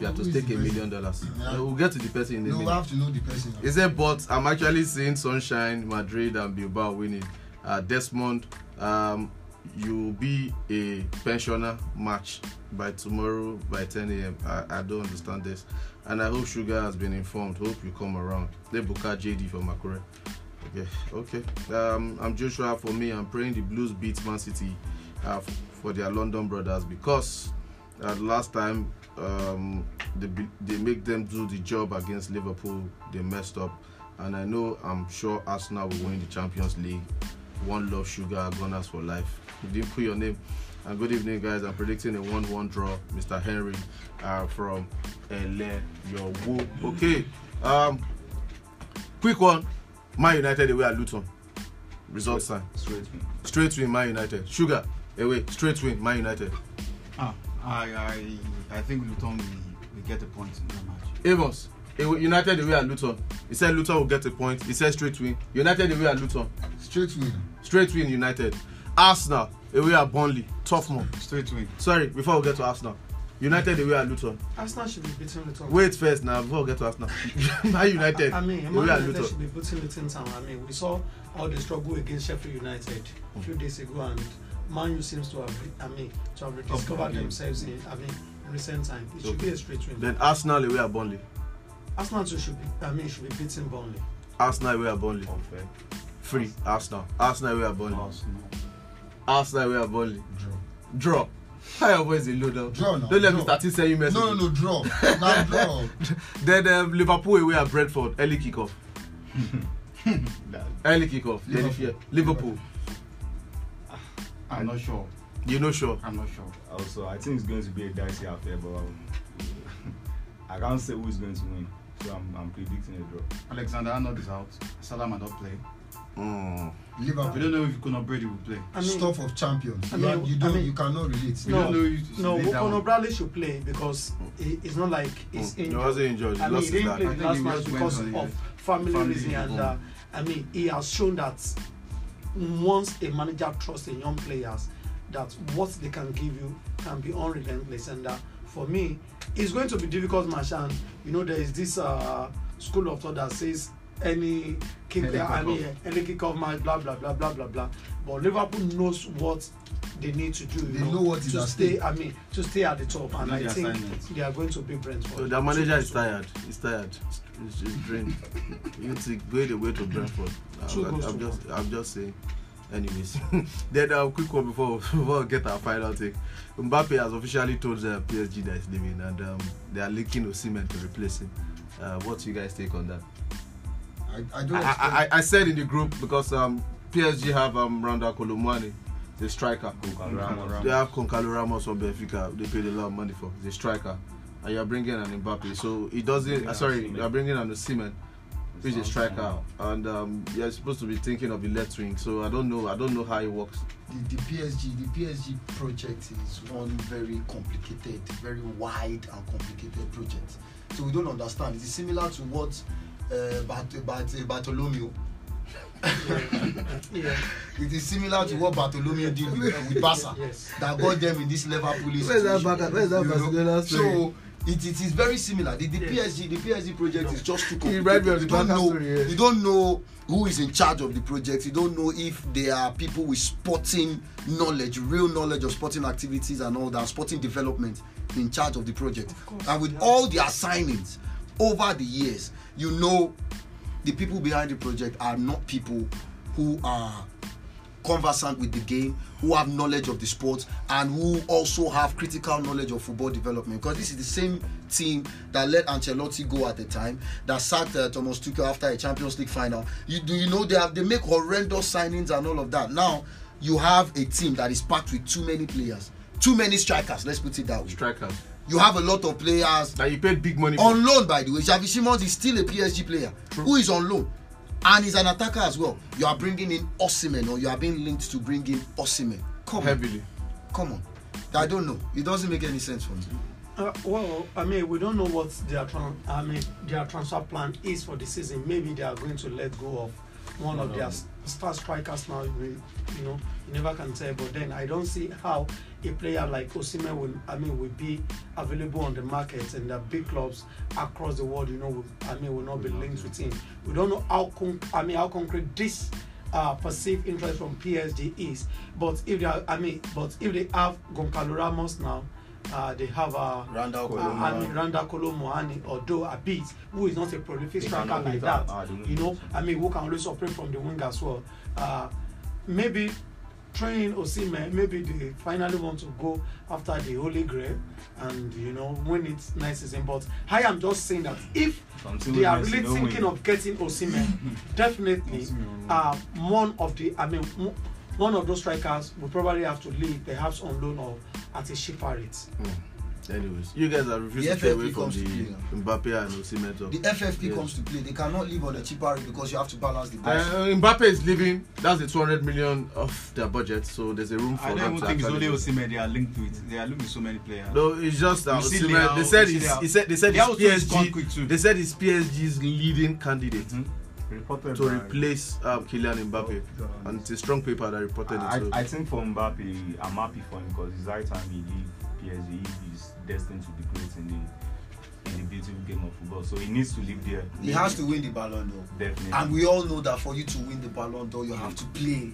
You have to stake the a million dollars. Yeah. We'll get to the person in a No, we minute. have to know the person. He said, but I'm actually seeing Sunshine, Madrid, and Bilbao winning. Uh, Desmond, um, you'll be a pensioner match by tomorrow by 10 a.m. I, I don't understand this. And I hope Sugar has been informed. Hope you come around. They book JD for Makure. Okay, okay. Um, I'm Joshua. For me, I'm praying the Blues beat Man City uh, for their London brothers because uh, last time um, they, they make them do the job against Liverpool, they messed up. And I know, I'm sure Arsenal will win the Champions League. One love sugar, Gunners for life. You didn't put your name. And good evening, guys. I'm predicting a 1 1 draw. Mr. Henry uh, from Ele Yowo. Okay. Um, quick one. Man United away at Luton. Result sign. Straight win. Straight win, Man United. Sugar away. Straight win, Man United. Ah, I I I think Luton will, will get a point in that match. Amos. United away at Luton. He said Luton will get a point. He said straight win. United away at Luton. Straight win. Straight win, United. Arsenal away at Burnley. Tough one. Straight win. Sorry, before we get to Arsenal. United away at Luton. Arsenal should be beating top. Wait first now before we get to Arsenal. [LAUGHS] Man United. I mean, Man United Luton. should be putting Luton town. I mean, we saw all the struggle against Sheffield United a few days ago, and Man U seems to have, I mean, to have rediscovered Okay. themselves in, I mean, in recent time. It should be a straight win. Then Arsenal away at Burnley. Arsenal too should be, I mean, should be beating Burnley. Arsenal away at Burnley. Unfair. Free. Arsenal. Arsenal away at Burnley. Arsenal. Arsenal away at Burnley. Draw. Draw. How your boys in low down? Draw now. Don't let draw. start T send you message. No, no, no, draw. Now [LAUGHS] draw. then um, Liverpool away at Brentford, early kickoff. [LAUGHS] early kickoff. Liverpool. Liverpool. Ah, I'm not sure. You're not sure? I'm not sure. Also, I think it's going to be a dicey affair, but um, [LAUGHS] I can't say who is going to win. So I'm, I'm predicting a draw. Alexander Arnold is out. Salah might not play. Mm. We Liverpool. don't know if Conor Brady will play. I mean, Stuff of champions. I you, mean- are- you I don't. mean- you cannot relate. We No, don't know if no, Conor Bradley should play because he, it's not like he's Mm. He injured. wasn't injured. He I mean, lost he didn't play I last match because of family, family reason, and uh, I mean, he has shown that once a manager trusts in young players, that what they can give you can be unrelentless, and uh, for me, it's going to be difficult match. And you know, there is this uh, school of thought that says any kick, Any I mean, any kick-off match, blah blah blah blah blah blah. But Liverpool knows what they need to do. They know what is to stay. stake. I mean, to stay at the top, and Know I think assignment. they are going to be Brentford. So the manager is tired. He's tired. He's just drained. [LAUGHS] you need to go the way to Brentford. Two I'm, goals I'm to just, I'm just saying. Anyways, [LAUGHS] then a quick one before [LAUGHS] before we get our final take. Mbappe has officially told uh, PSG that he's leaving, and um, they are linking Osimhen to replace him. Uh, what's you guys take on that? I, I don't. I, I, I said in the group because um, PSG have um, Randal Kolo Muani, the striker. Goncalo Ramos. They have Goncalo Ramos from Benfica. They paid a lot of money for the striker, and you're bringing an Mbappe. So he doesn't. Yeah, Uh, sorry, Osimhen. you're bringing an Osimhen, which is a Sounds striker, somehow. and um, you're supposed to be thinking of the left wing. So I don't know. I don't know how it works. the, the PSG the PSG project is one very complicated, very wide and complicated project. So we don't understand. It is similar to what Bart- Bart- Bartolomeo. [LAUGHS] yeah. It is similar to what Bartolomeo did with, uh, with Barca Yes. that got them in this Liverpool Where's that situation, Barca- where's that you. Barcelona story? So it, it is very similar. The, the Yes. PSG the PSG project is just too You complicated. the you don't Barca know story, yeah. you don't know who is in charge of the project. You don't know if there are people with sporting knowledge, real knowledge of sporting activities and all that, sporting development in charge of the project. Of course, and with yeah. all the assignments over the years, you know the people behind the project are not people who are conversant with the game, who have knowledge of the sport, and who also have critical knowledge of football development. Because this is the same team that let Ancelotti go at the time, that sacked uh, Thomas Tuchel after a Champions League final. You do you know they have they make horrendous signings and all of that. Now you have a team that is packed with too many players, too many strikers. Let's put it that way. Strikers You have a lot of players. That you paid big money for. on loan by the way. Xavi Simons is still a PSG player. Who is on loan? And he's an attacker as well. You are bringing in Osimhen or you are being linked to bring in Osimhen. Come on. Heavily. come on. I don't know. It doesn't make any sense for me. Uh, well, I mean, we don't know what their tran- I mean their transfer plan is for the season. Maybe they are going to let go of one of their s- star strikers now. You know, you never can tell. But then I don't see how a player like Osimhen will, I mean, will be available on the market and the big clubs across the world. You know, will, I mean, will not be linked with him. We don't know how con- I mean how concrete this uh, perceived interest from PSG is. But if they are, I mean, but if they have Goncalo Ramos now, uh, they have uh, Randall uh, Kolo I mean, Randal Kolo Muani or Joe Abit, who is not a prolific They striker like that. ah, You know. I mean, who can always operate from the wing as well. Uh, maybe throwing Osimhen, maybe they finally want to go after the Holy Grail and you know win it next season. But I am just saying that if Until they are really thinking win. of getting Osimhen, [LAUGHS] definitely Osimhen. uh, one of the I mean one of those strikers will probably have to leave perhaps on loan or at a cheaper rate. Anyways, you guys are refusing to stay away FFP from comes to the play. Mbappe and Osimhen talk. The FFP Yes. comes to play. They cannot live on the cheaper rate because you have to balance the Uh, budget. Mbappe is leaving. That's the 200 million of their budget, so there's a room for I don't them even to think it's only. Osimhen they are linked to it. They are linked with so many players. No, it's just that You Osimhen. They said you see it's, he said they said Leao it's is PSG. They said it's PSG's leading candidate Mhm. Reported to replace um, Kylian Mbappe, Oh, and it's a strong paper that reported I, it. So. I think for Mbappe, I'm happy for him because it's high time he leave PSG. He's destined to be great in the in the beautiful game of football. So he needs to live there. He has to win the Ballon d'Or. Definitely. And we all know that for you to win the Ballon d'Or, you have to play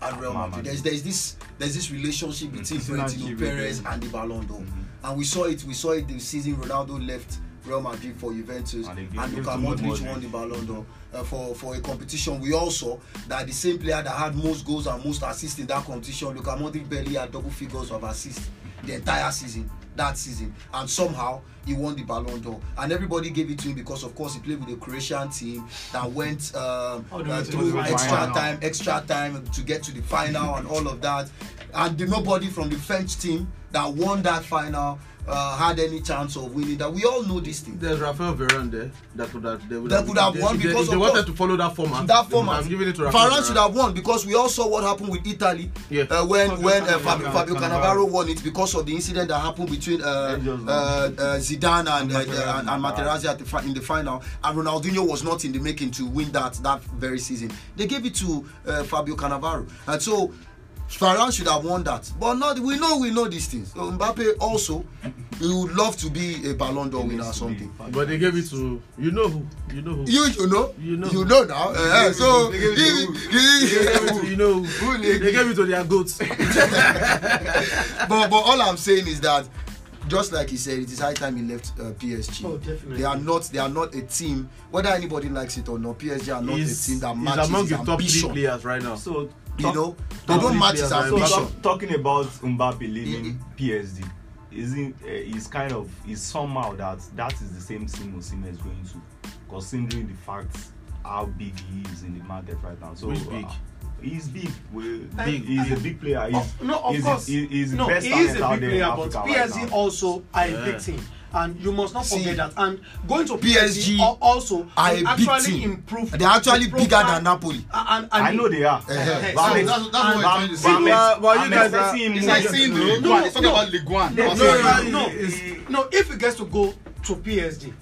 at Real Madrid. There's, there's this there's this relationship between Synergy Florentino Perez and the Ballon d'Or. Mhm. And we saw it. We saw it the season Ronaldo left Real Madrid for Juventus, And and, they gave- gave Luka Modric won the Ballon d'Or uh, for for a competition. We also saw that the same player that had most goals and most assists in that competition, Luka Modric barely had double figures of assists the entire season. That season, and somehow he won the Ballon d'Or, and everybody gave it to him because, of course, he played with the Croatian team that went um, All uh, to through extra time, extra time to get to the final, and all of that. And the, nobody from the French team that won that final uh, had any chance of winning. That we all know this thing. There's Rafael Varane there that could have they would That could have if won they, because if they of wanted to follow that format. that they format. have given it to Rafael Varane should have won because we all saw what happened with Italy Yeah. uh, when Fabio when uh. Fabio, Fabio Cannavaro won it because of the incident that happened between uh, They uh, uh, Zidane and, uh, Materazzi. uh, and, and Materazzi at the fi- in the final, and Ronaldinho was not in the making to win that that very season. They gave it to uh, Fabio Cannavaro, and so. Varane should have won that, but not. We know we know these things. So Mbappe also, he would love to be a Ballon d'Or winner or something. But they gave it to you know who you know who You you know You know. you know now. eh, so They gave it to he- he- they you know who they gave it to their goats. but but all I'm saying is that just like he said, it is high time he left uh, PSG. Oh, definitely. They are not they are not a team. Whether anybody likes it or not, PSG are not He's, a team that he's matches among his the top three ambition. players right now. So You talk- know, they don't match his players So ambition. talk, talking about Mbappe leaving PSG, isn't uh, is kind of is somehow that that is the same thing Osimhen is going to, considering the fact how big he is in the market right now. So Who's big? uh, he's big. We- Big. He's a big player. He's, Of- no, of he's, course. He, he's no, best he is a big player, but Africa right PSG also are a Yeah. big team. And you must not See, forget that. And going to PSG PSG, al- also are a big actually team. improve. They're actually the bigger than Napoli. And, and, I know they are. Eh-heh. But I'm So that's, that's what but- trying to say. I'm Well, well, you I'm guys are- It's like to- the No, Ligue 1. It's talking no. about Ligue 1. No, no, no, I'm no, saying. no. If he gets to go to PSG,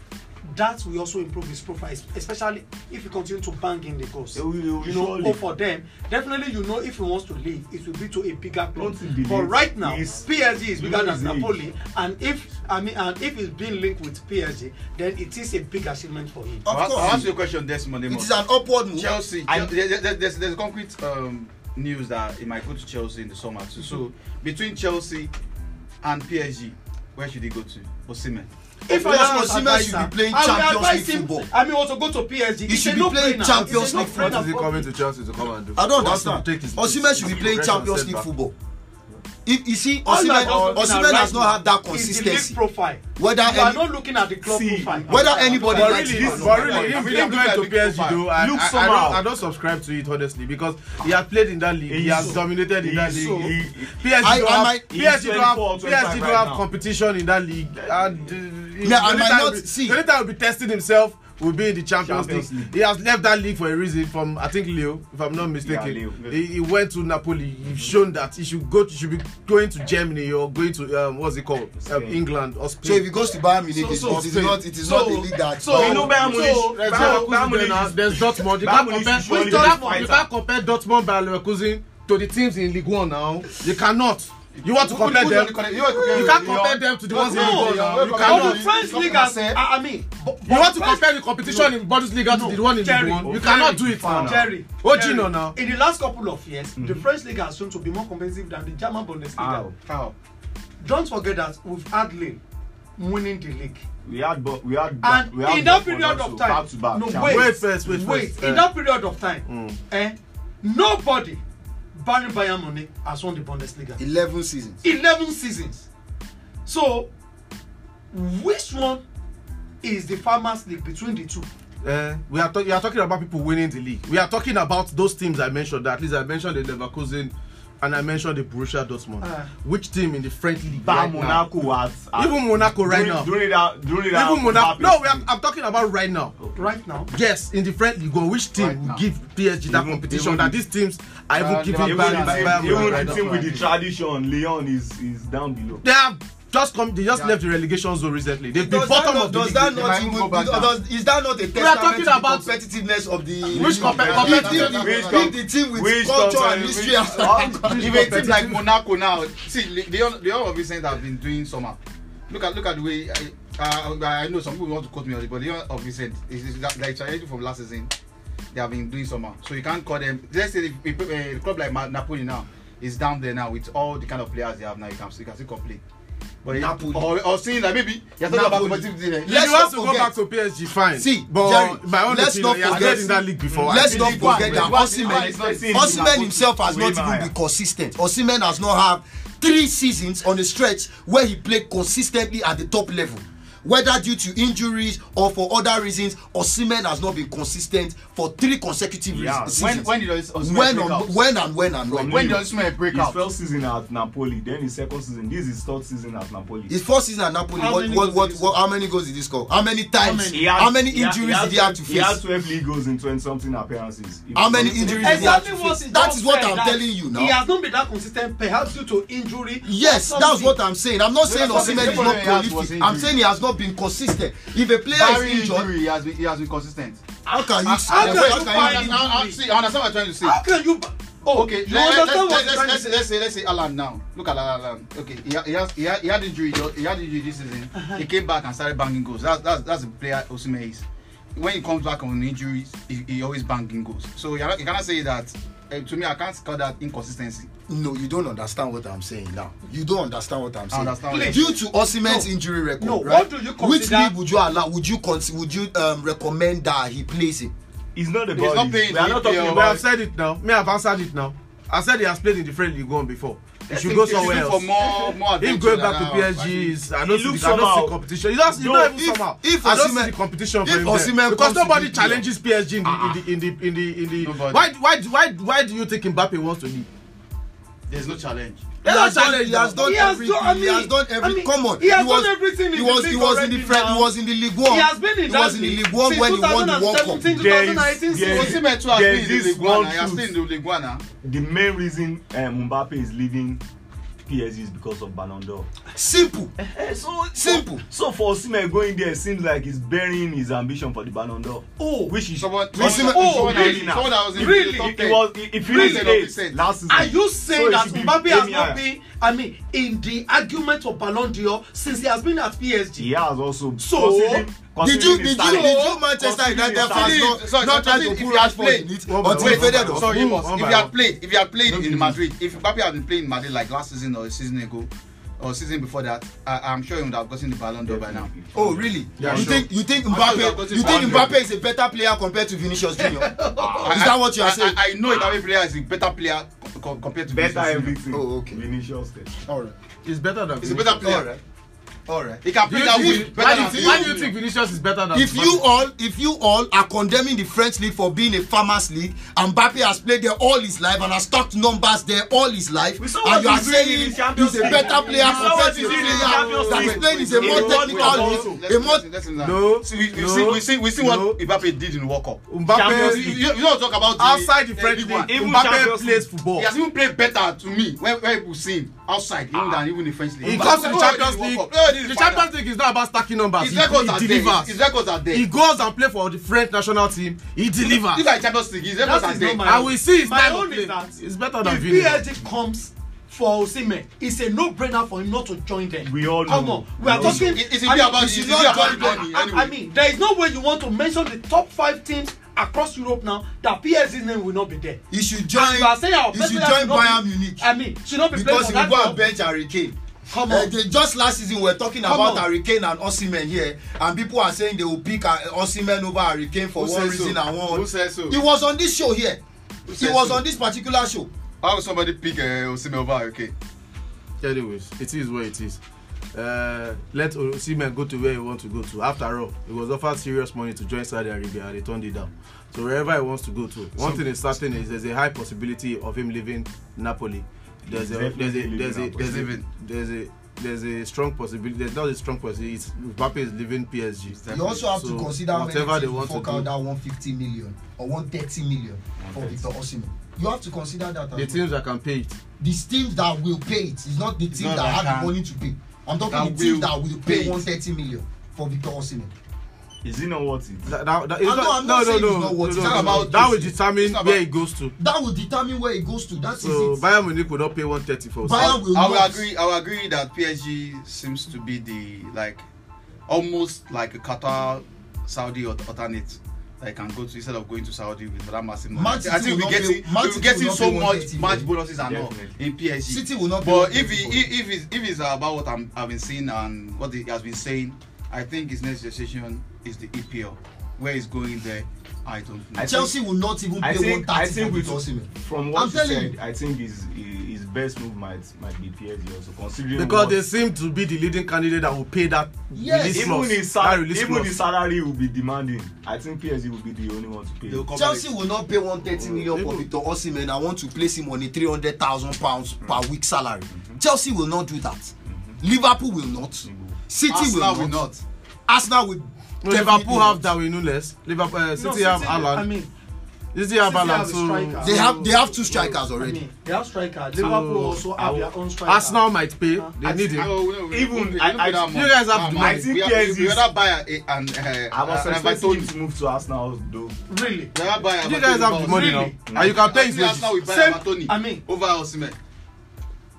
that will also improve his profile, especially if he continue to bang in the goals. Will- will you know, surely. go for them. Definitely, you know, if he wants to leave, it will be to a bigger club. But right now, he's- PSG is bigger than is? Napoli, and if I mean, and if he's being linked with PSG, then it is a big achievement for him. Of I'll course, ask you a question, Desmond. it Amos. is an upward move. Chelsea. I- Chel- there- there- there's, there's concrete um, news that he might go to Chelsea in the summer too. So between Chelsea and PSG, where should he go to? Osimhen. If I was Osimhen advisor, should be playing I Champions League him, football. I mean, also go to PSG. He It's should be no-brainer. playing Champions League no-brainer What is he for coming me. to Chelsea to come and do? I don't Wants to understand. take his- Osimhen should be playing Champions League football. If you see, are Osimhen, Osimhen right not have that consistency. profile. Whether you are any- not looking at the club See, profile. whether anybody But likes really, not. but really, I him, going to PSG though, I, Look I, don't, I don't subscribe to it honestly because he has played in that league. He He's has so- dominated in that he's league. so- He- PSG I- don't I have, might- PSG don't have, 24, PSG 25 don't have competition in that league. And uh, Yeah, I the might not see. The only time he'll be testing himself will be in the Champions, Champions league. League. He has left that league for a reason. From I think Leo, if I'm not mistaken, Leo. he, he went to Napoli. He's shown that he should go. To, should be going to Germany or going to um, what's it called, um. England or So Spain. if he goes to Bayern Munich, So- so it is Spain. not, it is So- not a league that. so- you know Bayern Munich. So- There's Bayern- Bayern Munich Dortmund. You Bayern can't compare. you can't compare Dortmund by Leverkusen to the teams in League One now. You cannot. You want to who, compare who, them? Who, you, you can't compare them to the ones in Bundesliga. You cannot. French Liga, I mean. You want to compare the competition in Bundesliga to the one in Jerry, one? You cannot do it now. Oh, Jerry. know now. In the last couple of years, the mm-hmm. French league has shown to be more competitive than the German Bundesliga. How? Don't forget that we've had Lille winning the league. We had, but we had, and we had in that period of time, back back. no wait, wait first, wait. In that period of time, mm. eh, nobody Barry Bayern Munich has won the Bundesliga. 11 seasons. 11 seasons. So, which one is the farmers league between the two? Uh, we are, talk- we are talking about people winning the league. We are talking about those teams I mentioned. That at least I mentioned the Leverkusen and I mentioned the Borussia Dortmund. Uh, which team in the French league right now? Has, has, even Monaco right during, now. During that, during that even Monaco. No, I'm, I'm talking about right now. Okay. Right now. Yes, in the French league, which team right will give PSG even, that competition even, that these teams are even uh, giving Bayern Even, even, even, even the team with the tradition, Lyon is is down below. They are just come they just yeah. left the relegation zone recently. They've been bottom not, of the league that they not, go back down. does, is that not a testament to the competitiveness of the which comp competitiveness which, which, which the team with which culture and history has [LAUGHS] if a team like monaco now see the the all of recent have been doing summer look at look at the way i uh, i know some people want to quote me on it but the all of recent is like challenge from last season they have been doing summer so you can't call them let's say eh, a uh, club like napoli now is down there now with all the kind of players they have now you can, you can still complain. Napoli. Or, or saying that maybe you're talking Napoli. about competitive DNA. Let's not forget. go back to PSG, fine. See, but Jerry, my own let's opinion, not forget. I in that league before. Let's not forget that Osimhen, Osimhen himself has not even been consistent. Osimhen has not had three seasons on a stretch where he played consistently at the top level. whether due to injuries or for other reasons osimhen has not been consistent for three consecutive yeah. seasons when, when did osimhen break out? when and when and when when. did osimhen break his out? his first season at napoli then his second season. This is his third season at napoli. His first season at napoli how what what what, what how many goals did he score? How many times? how many, how many injuries he did he have to face he had twelve league goals in twenty something appearances how many injuries exactly did he have to face? that is what i'm telling you now. He has not been that consistent perhaps due to injury yes that's what i'm saying. I'm not saying osimhen is not prolific. I'm saying he has not been consistent. If a player Barry is injured, injury, he has been he has been consistent. How can you? How, can, you? See, I understand what you're trying to say. How can you? Oh, okay. You let, understand let, what let, let's, let's, let's say let's say Alan now. Look at Alan. Okay, he, he has he had, he injury. He had injury this season. Uh-huh. He came back and started banging goals. That's that's that's a player Osimhen is. When he comes back on injuries, he, he always banging goals. So you cannot say that uh, to me, I can't call that inconsistency. No, you don't understand what I'm saying now. You don't understand what I'm saying. Please. Due to Osimhen's no, injury record, no, right? Which league would you allow? Would you con- would you um, recommend that he plays it? He's not about. He's not playing. We are not talking about. I've said it now. Me, have answered it now. I said he has played in the friendly one before he should go somewhere else. More, more him going back to PSG I don't see the, competition. It's just, not even if, somehow. If I don't see the competition for him. Because nobody challenges PSG in the in the in the in the. Why why why why do you think Mbappe wants to leave? There's no challenge. There's no challenge. He has done he. Has done, I mean, he has done everything. I mean, Come on. He has he was, done everything he in was, the league he was in the friend, He was in the League One. He has been in he was in the League One when he won the World Cup. 2019, there's, there's, there's this one. The main reason eh, Mbappe is leaving PSGs because of Ballon d'Or. Simple. Eh, eh, so simple. So, so for Osimhen going there, seems like he's burying his ambition for the Ballon d'Or. Oh, which is someone. Which, oh, someone really? Now. Really? The It was. It, it finished really? last season. Are you saying so that Mbappe has not been? I mean, in the argument of Ballon d'Or since he has been at PSG. He has also. So. so did you did you know Manchester United fans not sorry, not try to put Rashford in it until he faded off. sorry boss if you had played if you had played in Madrid if Mbappe had been playing in Madrid like last season or a season ago or season before that I, i'm sure he would have gotten the Ballon d'Or by now. oh really? Yeah, you sure. think you think mbappe you think mbappe is a better player compared to vinicius junior? [LAUGHS] Is that what you are saying. i i, know mbappe player is a better player co compared to better vinicius junior. better everything. Oh okay. Vinicius all right. he's better than vinicius. all right. All right. Can play that way better than you. Why do you think Vinicius is better than? If you all, if you all are condemning the French league for being a farmers league, and Mbappe has played there all his life and has stocked numbers there all his life, and you are saying he's a better player compared to a player that is playing is a more technical, a more. No, we see, we see, we see what Mbappe did in World Cup. Mbappe, you don't talk about outside the French league. Mbappe plays football. He has even played better to me when when people see him outside ah. than even the French league. It comes to the Champions League. The, Champions League is not about stacking numbers. He, delivers. His records are there. He goes and play for the French national team. He delivers. These are Champions League. His records that are there. And we see his my own is that it's better than Vini. If PSG comes for Osimhen, it's a no-brainer for him not to join them. We all know. Come on, we, are talking. It's, it's about, it's about, about money. I mean, there is no way you want to mention the top five teams across Europe now that PSG's name will not be there. he should join And you are saying our he best should join should not bayern be- munich I mean, should not be playing because for he will that go and club. bench harry kane Come Uh, on. they, just last season we were talking Come about on. Harry Kane and Osimhen here and people are saying they will pick uh, Osimhen over Harry Kane for Who one said so? reason and one Who said so? he was on this show here Who he was so? on this particular show How will somebody pick uh, Osimhen over okay? anyways it is what it is uh, let osimhen go to where he want to go to. After all he was offered serious money to join saudi arabia and he turned it down. So wherever he wants to go to one thing is certain is there's a high possibility of him leaving napoli. There's a there's a Definitely there's a there's a there's a there's a strong possibility there's not a strong possibility it's mbappe is leaving psg you also have So, to consider whatever they want to fork out that 150 million or 130 million for 130. Victor Osimhen. You have to consider that as the well. teams that can pay it. The teams that will pay it. Is not the teams not that that have the money to pay i'm talking that the teams will that will pay pay it. 130 million for Victor Osimhen Is it not worth it? that, that, that, I'm not, not- I'm no not no saying no no, what- no, it's no, no. about that will determine not where about- he goes to that will determine where he goes to that is so it bayern munich will not pay 130 for Bayern Osimhen. will I will not agree. I will agree that PSG seems to be the like almost like a Qatar, Saudi al- alternate. That can go to instead of going to Saudi with that massive money. City I think will we not get pay- it. Man We City getting so much 130 match bonuses and all in PSG. City will not But if 130 he, if it's, if it's about what I'm, I've been seeing and what he has been saying, I think his next decision is the EPL. Where he's going there, I don't know. I Chelsea will not even pay I think I 130 think for Victor Osimhen. from what I'm you said, you. I think his his best move might might be PSG also considering because what, they seem to be the leading candidate that will pay that Yes. release even clause. his that salary release even clause. his salary will be demanding. I think PSG will be the only one to pay. They'll Chelsea will not pay 130 million for Victor Osimhen and want to place him on a 300,000 pounds per week salary. Chelsea will not do that. Liverpool will not. City Arsenal will will not. not. Arsenal will. No, Liverpool have. Darwin Nunes. Liverpool, uh, No, City have I Alan. mean, City have City Alan. So. They have they have two strikers I already. mean, they have striker. Liverpool also have their own striker. Arsenal might pay. Uh, They I need him. Oh, no, we- Even- we- I- I- don't you guys have money. I think we, have, PSG we rather buy a, and uh, I was and expecting him to move to Arsenal though. Really? We rather buy You guys have the money now, and you can pay I his think Arsenal will wages buy I mean- over Osimhen.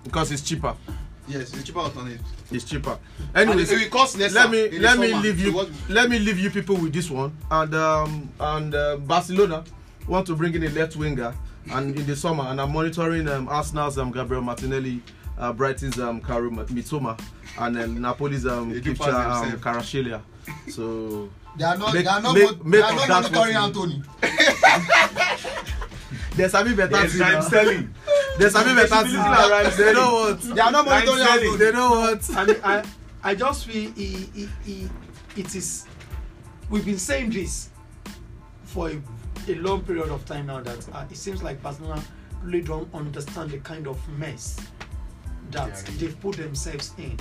because it's cheaper. Yes, it's cheaper alternate. It's cheaper. And Anyways, it will cost less. let me let me summer. leave you what- let me leave you people with this one and um and uh, barcelona want to bring in a left winger and in the summer and i'm monitoring um, arsenal's um, gabriel martinelli uh, brighton's um, kaoru mitoma and um, napoli's um, He do Khvicha, pass um. Kvaratskhelia. so They are not. Make- they are not. make- mon- make they are of not monitoring Antony. [LAUGHS] there's a bit better Yes, I'm selling. [LAUGHS] there's a bit They better should be thing looking now. at Ryan they know what They are not monitoring. Anthony. they know what I mean, I, I just feel he, he, he, it is. We've been saying this for a, a long period of time now that uh, it seems like Barcelona really don't understand the kind of mess that Yeah, they've put themselves in.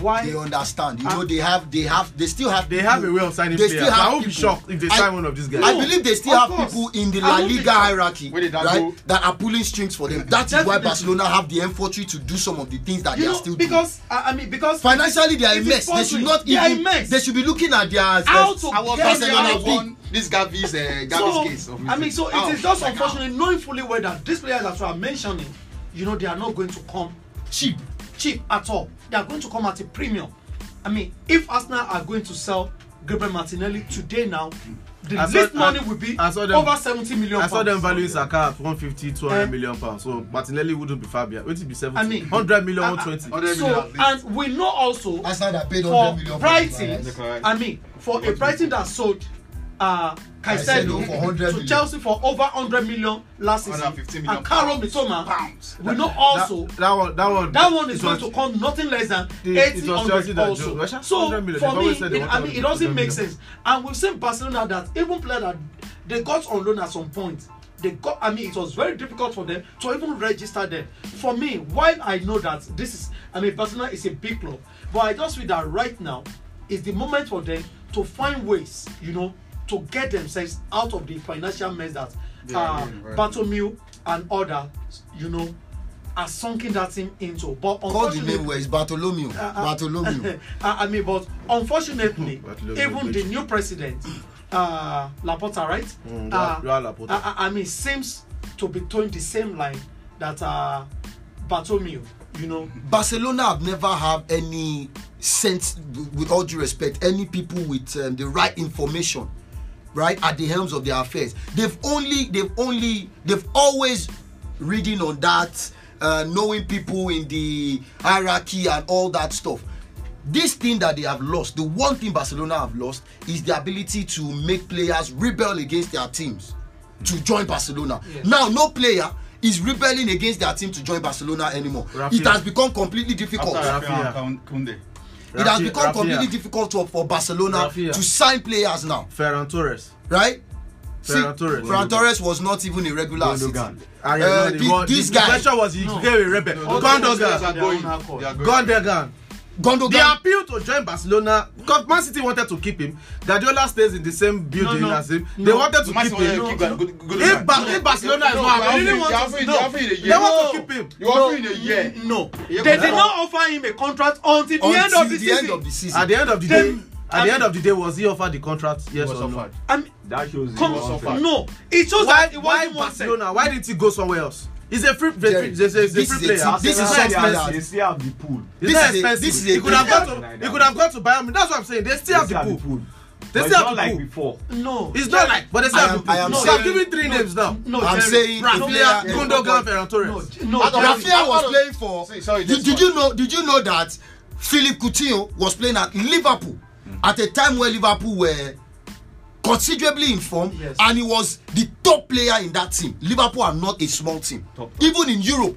Why? They understand. You know they have. They have. They still have. they have a way of signing They players still have i won't be shocked if they I- sign one of these guys I believe they still Of have course. people in the La Liga hierarchy, that right, that are pulling strings for them. That is why Barcelona have the infantry to do some of the things that you they are know, still doing. because I, I mean, because Financially, they are a mess. They should not are a even. mess. They should be looking at their. How to I was get just them Barcelona out of big. one this Gavi's uh, Gavi's case. so, Of I mean, so it How? is just Like how? unfortunate knowing fully well that these players that you are mentioning, you know, they are not going to come cheap, cheap at all. They are going to come at a premium. I mean, if Arsenal are going to sell Gabriel Martinelli today now, the I saw- least money I- will be I saw them- over 70 million I saw pounds. them valuing Saka at 150, 200 Eh. million pounds. So Martinelli wouldn't be far behind. Wait till be 70. I mean, 100 million, I- I- 120. 100 million So, and we know also Arsenal that paid for 100 million for Brighton, Mahrez. Correct. I mean, for a Brighton that sold uh, Caicedo Caicedo for 100 to million. Chelsea for over 100 million last season, 150 million and Kaoru pounds. Mitoma, Pounds. we know also that, that one, that one, that one is it going was- to come nothing less than The- it 80 was Chelsea 100 that also. Russia? So for me, always said they it, I mean, it doesn't make million. sense. And we've seen Barcelona that even players that they got on loan at some point, they got. I mean, it was very difficult for them to even register them. For me, while I know that this is, I mean, Barcelona is a big club, but I just feel that right now is the moment for them to find ways, you know, to get themselves out of the financial mess that Yeah, uh, yeah, right. Bartomeu and others, you know, are sunken that team into. But Call the name where it's Bartholomew. uh, uh, Bartholomew. [LAUGHS] I mean, but unfortunately, [LAUGHS] Bartholomew even the Bridge. new president, uh, Laporta, right? Mm, uh, Joao Laporta. I, I- I mean, seems to be towing the same line that uh, Bartomeu, you know, Barcelona have never have any sense, with all due respect, any people with um, the right information, right at the helms of their affairs. They've only, they've only, they've always reading on that, uh, knowing people in the hierarchy and all that stuff. This thing that they have lost, the one thing Barcelona have lost is the ability to make players rebel against their teams to join Barcelona. Yes. Now, no player is rebelling against their team to join Barcelona anymore. Rafinha. It has become completely difficult. After- Rafinha Rafinha. Koundé. It has Rafi- become Rafinha. completely difficult to, for Barcelona to sign players now, Ferran Torres. right? Ferran Torres. Ferran Torres was not even a regular. Gundogan. Yeah, Uh, no, the this the guy- question was he No. became a rebel. Players Gundogan. They. Gundogan. The appeal to join Barcelona because Man City wanted to keep him. Guardiola stays in the same building No, no, as him. They no. wanted to Man keep City him. wanted to keep Gun- Gun- If, ba- if Barcelona is No, not you're happy, really want to- no. they want to keep him. You're offering a year. no, they did not offer him a contract until the end of the, the season. end of the season. At the end of the Then- day, at the end of the day, was he offered the contract? Yes or no? offered. I mean, That shows he was offered. no, it shows Why, that it why wasn't wanted. Barcelona? Why didn't he go somewhere else? He's a free, he's a, he's a this free is a player. this is not expensive. They still have the pool. It's This not is a- expensive. this is a he could have gone to. He could have gone to Bayern. That's what I'm saying. They still They have still the have the pool. pool. They But still it's have not the like pool. before. No, It's not like, but they still I have am- the pool. I am No, saying- I'm giving three names now. no, I'm Jerry, saying no, player- Rafinha. Gundogan, Ferran no, Torres. no, Jerry, Rafinha was playing for. Sorry, did, this you know? Did you know that Philip Coutinho was playing at Liverpool at a time where Liverpool were considerably informed, Yes. and he was the top player in that team. Liverpool are not a small team. Top, top. Even in Europe,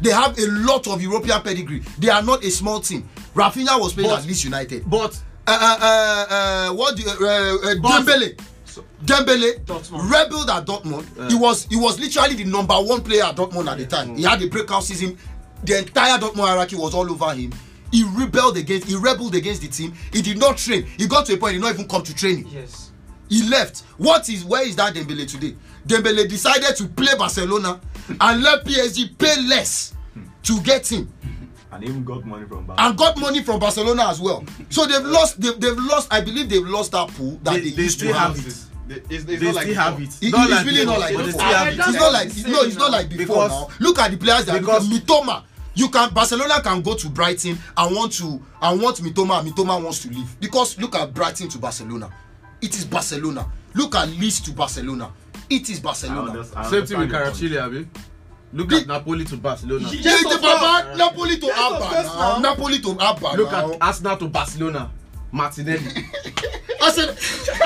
they have a lot of European pedigree. They are not a small team. Rafinha was playing But- at Leeds United. But Uh, uh, uh, uh, what do you, uh, uh, Dembele. Dembele Dortmund. rebelled at Dortmund. He was he was literally the number one player at Dortmund at the time. He had a breakout season. The entire Dortmund hierarchy was all over him. He rebelled against he rebelled against the team. He did not train. He got to a point he did not even come to training. Yes. He left. What is where is that Dembele today? Dembele decided to play Barcelona and let PSG pay less to get him And even got money from back. and got money from Barcelona as well. So they've lost. They've, they've lost. I believe they've lost that pool that They- they, they used to still have. it. it. They- It's, it's they not like still have it. It- Not it's really not like before. still It's not like I'm no, it's not like before now. Look at the players that because- Mitoma. You can Barcelona can go to Brighton and want to and want Mitoma. Mitoma wants to leave because look at Brighton to Barcelona. It is Barcelona. Look at Leeds to Barcelona. It is Barcelona. same thing with Kvaratskhelia, abi. Look The- at Napoli to Barcelona. Yes, the of course. Baba, Napoli to Yes, Abba now. Napoli to Abba Look now. at Arsenal to Barcelona. Martinelli. [LAUGHS] I said,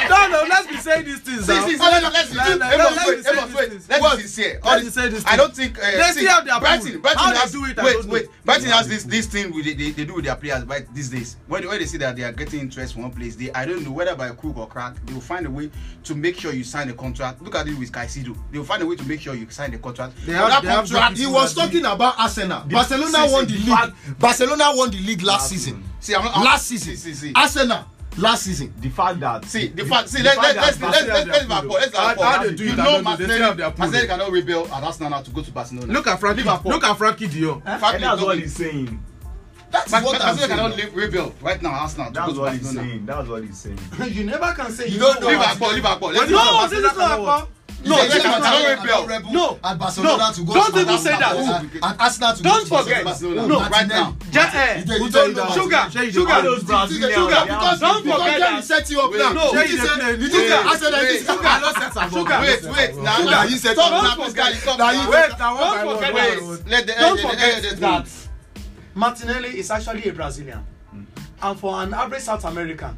no, no, let's be saying these things See, see, see, let- let's Let- let- let- Amos, let's wait, be saying Amos, these wait. things. Let's be sincere. Let's be saying these I things. don't think. Uh, They see, still have their Brighton. Brighton How they has, do it, I wait, wait. Brighton has they this this thing with they, they, they do with their players right these days. When, when they see that they are getting interest from one place, they I don't know whether by crook or crack, they will find a way to make sure you sign a contract. Look at it with Caicedo. They will find a way to make sure you sign the contract. They have- that they have contract, he was talking about Arsenal. Barcelona won the league. Barcelona won the league Last season. See, I'm, I'm, Last season. See, see, see. Arsenal last season. The fact that See the the- fact. See, the let, fact let, let's have their Liverpool. Let's Liverpool. how they do You it, know, Martinelli. Martinelli cannot rebel at Arsenal now to go to Barcelona. Look at Frankie. Liverpool. Look at Frankie Dion. Fact, and that's what he's saying. That's but, what but I'm saying. cannot live Rebel right now, Arsenal. That's what he's saying. That's what he's saying. you never can say you, you don't know. Leave Akpo, leave No, this is not Akpo. No, cannot no, rebel. no, at Barcelona no, to go don't even say that. Ooh. Arsenal to don't go forget. Barcelona. No, right now. Ja, eh, you don't know. Sugar, sugar, sugar, sugar. Because don't forget that. set you up now. No, you said you did. I said that. Sugar, Sugar, wait, wait. Now, now you set up. Now you. Wait, don't forget. Let the let that. Martinelli is actually a Brazilian, and for an average South American,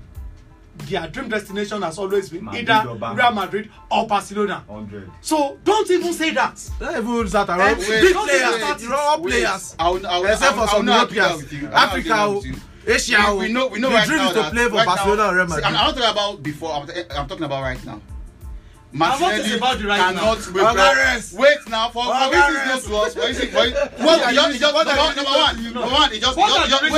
their dream destination has always been Madrid either. Real Madrid or Barcelona. 100. So don't even say that. Don't even start around. Eh, wait, Big players, Wait, players. I will- I will- Except for some Europeans. Africa, you. Asia. we, we know we know the right dream now is to that play for right Barcelona now, and Real see, Madrid. I'm, I'm not talking about before. I'm, t- I'm talking about right now. Is Martinelli right cannot now? rebel. Alvarez. Wait now for for Alvarez. reasons known to us. For reasons, for, What he [LAUGHS] just, you- he just, number, you number one, number one, he just, he just, wait,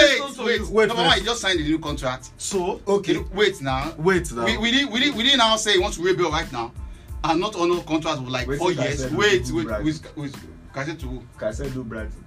wait, you? Wait number one, he just signed a new contract. So Okay. Wait now. Wait now. We, we didn't we didn't we didn't now say he wants to rebuild right now, and not honor contract for like Wait four years. Wait, wait, with with to Caicedo Brighton.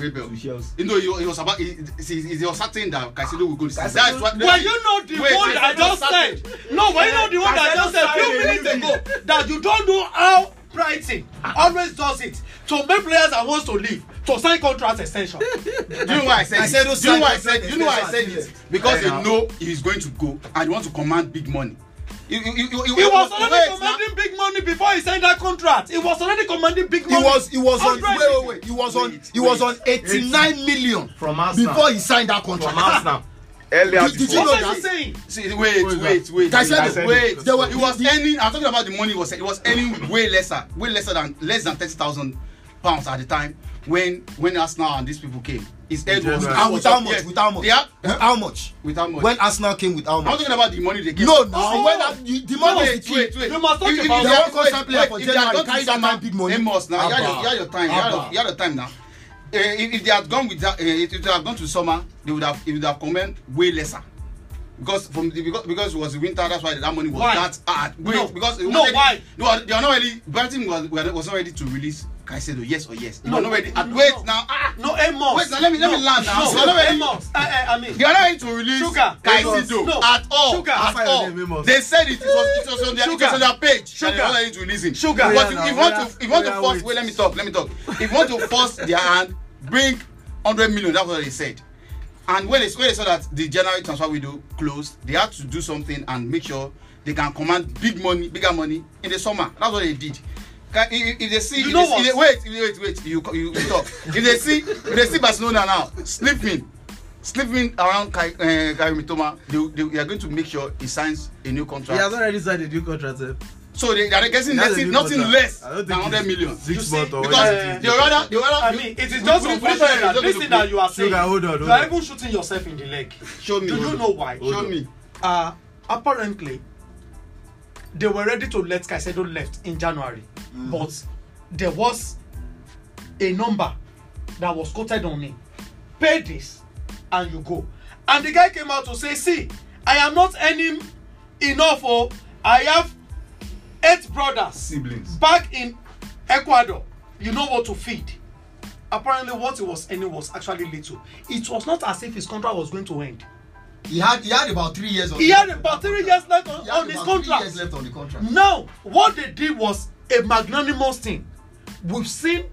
To Chelsea. You know, he, he was about. He, he, he, he was certain that Caicedo will go. to Caicedo- That's what. Were you not the Wait, one that I just said? No, were you not the one that I just said a few minutes ago that you don't know how Brighton always does it to make players that wants to leave to sign contract extension. do you know why I said I it? Do you know why I said? Do you know why I said it? Because Hey, they now. know he's going to go and they want to command big money. You, you, you, you, he you- was wait, already now. commanding big money before he signed that contract. He was already commanding big he money. was he was on 100 wait wait wait he was on Wait, he was wait. on eighty-nine million From Arsenal. before he signed that contract. From contract Arsenal. [LAUGHS] earlier Did- did you before. know What that? was he saying? See, wait, Who is wait, wait, I said. wait. There were- He was the- earning. I'm talking about the money he was. it was [LAUGHS] earning way lesser, way lesser than less than thirty thousand pounds at the time when when Arsenal and these people came. His head was and with how much Yes. with how much Yeah. with how much With how much? when arsenal came with how I'm much talking about the money they gave. no no Oh. when that you, the money is wait, the key wait, wait. You must talk If- about had- One constant player for if they had January carry that man big money. Amos, now you had your, time. You had, your, Abba. you had your time now. Uh, if, if they had gone with that, uh, if they had gone to summer, they would have, it would have come in way lesser. Because from the, because because it was the winter, that's why that money was Why? that hard. Wait, No. because No, why? No, they are not ready. Brighton was was not ready to release Caicedo. Yes or yes. No, not ready. no, And no, wait no. now. Ah, No, Amos. Wait, now let me- let me no, land now. No, They are not ready. Amos. I, I, I mean, they are not ready to release Sugar. Caicedo No. at all. Sugar. At all. name, Amos. They said it, it was it was on their, it was Sugar. on their page. Sugar. They were not ready to release him. Sugar. But if, if you want to if you want to force wait. wait let me talk let me talk. If you want to force their hand, bring hundred million. That's what they said. And when they when they saw that the January transfer window closed, they had to do something and make sure they can command big money, bigger money in the summer. That's what they did. Can, if, if they see, You if know they, see- what? they, wait, wait, wait. You you, you talk. if they see if they see Barcelona now sleeping, sleeping around Kai uh, Kai Mitoma, they, they, they are going to make sure he signs a new He contract. has already signed a new contract. eh? So they, they are He has a nothing, nothing less than think hundred it's million. Six You months or because is. they rather they rather. I mean, it is just unfortunate that this thing that you are saying, Sugar, hold on, hold you are even shooting yourself in the leg. Show me. Do you know why? Show me. Uh, apparently, they were ready to let Caicedo left in January, but there was a number that was quoted on him. Pay this, and you go. And the guy came out to say, "See, I am not earning enough. Oh, I have eight brothers Siblings. back in Ecuador. You know what to feed." Apparently, what he was earning was actually little. It was not as if his contract was going to end. He had he had about three years on He had about three years left on, on his contract. years left on the contract Now, what they did was a magnanimous thing. We've seen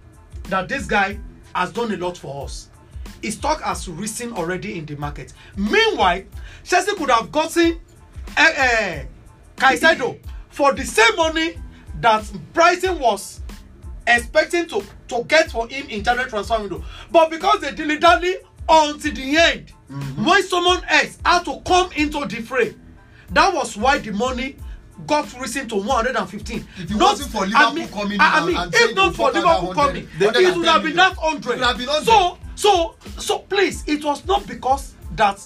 that this guy has done a lot for us. His stock has risen already in the market. Meanwhile, Chelsea could have gotten uh, uh, Caicedo for the same money that Brighton was expecting to, to get for him in January transfer window. But because they dilly dally until the end, when someone else had to come into the fray, that was why the money got risen to 115. If it wasn't for Liverpool coming in I, I and- mean, and if saying not for Liverpool 100, coming, it would have been that 100. It would have been 100. So, so, so please, it was not because that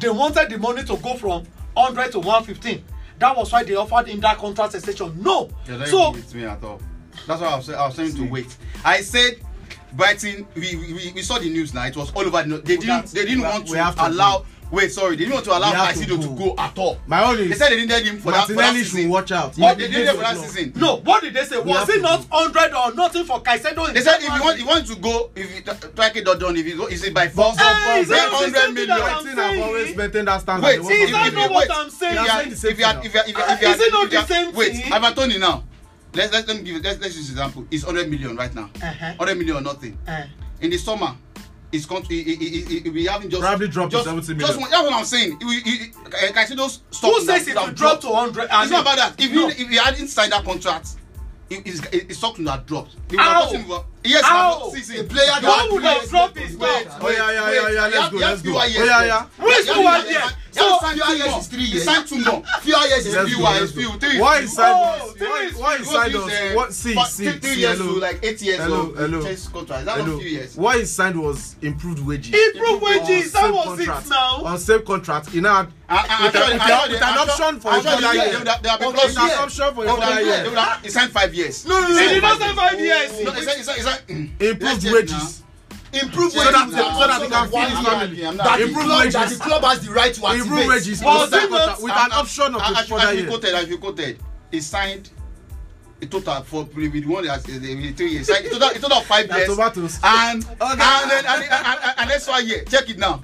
they wanted the money to go from 100 to 115. That was why they offered him that contract extension. No. Not So, even with me at all. That's why I was, I was saying to wait. I said Brighton. We, we, we saw the news now. It was all over. The, they didn't. They didn't want to allow. Wait, sorry. They didn't want to allow have to go. go at all. My own They said they needed him for that, for that season. watch out. What He- they needs for that go. season. no, what did they say? We Was it not 100 or nothing for Caicedo? They said if you want, you want to go, if you track it done, if you go, is it by force? Hey, is Pay that the same 100 thing million. saying? always maintained that standard. Wait, They Is that go. not what I'm saying? If you if you if you if you if you if you Wait? Ivan Toney now. Let's let's let me give let's let's use example. It's 100 million right now. Uh-huh. 100 million or nothing. Eh. In the summer, it's con- he, he, he, he, he, we haven't just Probably dropped to just, 70 Just one, that's what I'm saying. He, he, he, uh, Caicedo's stock Who would have- says it will drop to 100? It's not about that. If no. he if he hadn't signed that contract, it- his his stock would have dropped. He would How? Have gotten over- Yes, How? now, see, see. A player that have- would have years dropped left his on Oh, yeah, yeah, yeah, yeah, let's go, let's go. Oh, yeah, yeah. Which two are there? So, few years is three He years. signed two more. Few years is Let's few go, are- let's few, go. three. Why inside oh, us? three Why, is- why Because inside this, us? What? See, but see, three, three see. years Hello, to like eight years hello, of hello. Chelsea contract. Is that hello. not few years? What he signed was improved wages. Improved wages. That Same was contract. it now. On same contract. He now had I- I- with, I'm a- sure- with, I'm a- sure with they- an I'm sure- option for I'm a sure further year. they would have- they have been With an option for a They would further have- year. they would have- He signed five years. No, no, no, He did not say five years. improved wages improve so wages so that we can feed his family that improve wages that the club has the right to activate improve wages for three months with an option of a further year as you quoted as you quoted he signed a total for with the one that is the three years signed total a total of five years and okay. and then and and and, and, and next one year check it now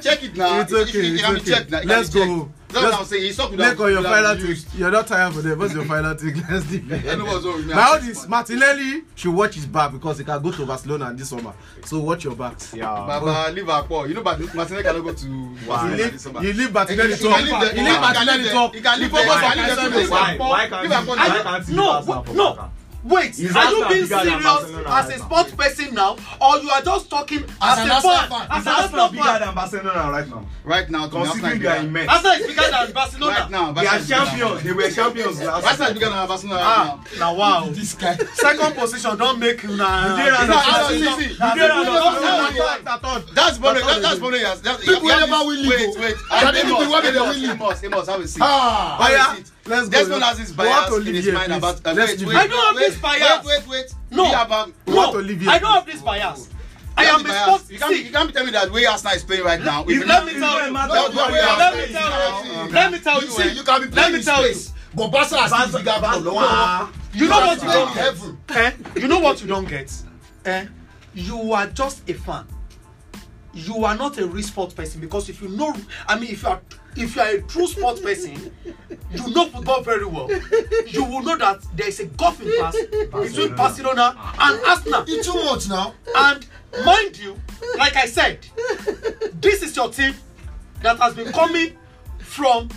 check it now it's okay it's okay let's go home No, just, no, say he suck without. Make on your final take. You're not tired for them. What's your final thing? [LAUGHS] Let's deep. Now this Martinelli should watch his back because he can go to Barcelona this summer. So watch your back. Yeah. Baba oh. poor. You know Martinelli cannot go to Barcelona this summer. You leave Martinelli top. You leave Martinelli top. You leave. can leave Liverpool. Why can't Liverpool? No, no wait He's are you being serious as a sports person now? Or you are just talking as, as a fan? as an Arsenal bigger than Barcelona right now. Right now considering they are immense. Arsenal is bigger than Barcelona. Right now they are champions. They were champions last Arsenal is bigger than Barcelona ah, Now, na wow. This guy. Second position don make you una you dey right now you dey right now that's bone that's bone that's people wey never win league o wait oh. wait. I think people wey dey win league must must have a seat. Ah, a oh, seat. Let's go. Has his bias in his mind please. about. Uh, Let's wait, wait, I don't have wait, this bias. Wait, wait, wait. No, about, no. Olivia, I don't have this bias. I am bias. You can't, See, you can't be telling me that way Arsenal is playing right now. You, let me tell you. Let me tell you. Let me tell you. See, you can be playing. Let me tell you. But Barca has bigger problem. Eh? You know what you don't get. You know what you don't get. You are just a fan. You are not a real sport person because if you know, I mean, if you are if you are a true sports person, you know football very well. You will know that there is a golfing pass Barcelona. between Barcelona and Arsenal. It's too much now. And mind you, like I said, this is your team that has been coming from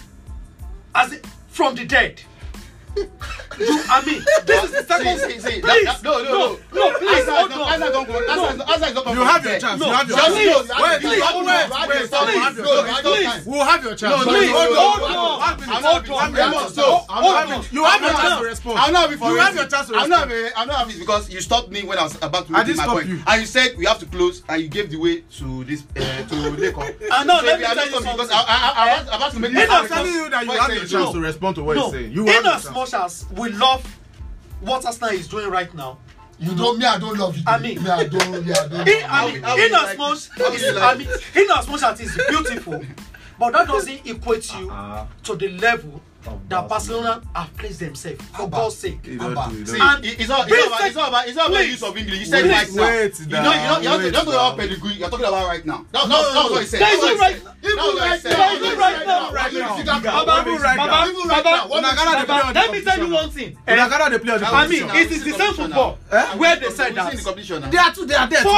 as from the dead. I mean, [LAUGHS] this is the second. Please. That, that, no, no, no, no, no, please. Hold no, on. No. You have your chance. You have your chance. Please. Wait. Wait, wait, wait. We'll have your chance. You have your chance. I'm not before. You have your chance to respond. I'm not. I'm not having because you stopped me when I was about to make my point, and you said we have to close, and you gave the way to this uh, to [LAUGHS] Lekon. Uh, no, let me tell you something. Because I, I, I, I'm about to make. Telling you that you have your chance to respond to what he's saying. You have your chance. much as we love what Arsenal is doing right now. You don't me, I don't love it. I mean, me, I don't. Yeah, I don't. In, I mean, in as much, I mean, in as much as it's beautiful, but that doesn't equate you uh-uh. to the level that Barcelona have placed themselves for Abba. God's sake. You Abba. See, and it's all, it's, all about, it's all about it's all about use of English. You said it right now. Wait, you know, you know, you're, talking about pedigree. You're talking about right now. No, no, no, that was what he said. That is it right. People right now. People right now. Right now. Baba, people right now. People right now. Unagana dey play on the Let me tell you one thing. Eh? Unagana dey play on the I mean, it is the same football eh? where they said that. They are two. They are there. Four.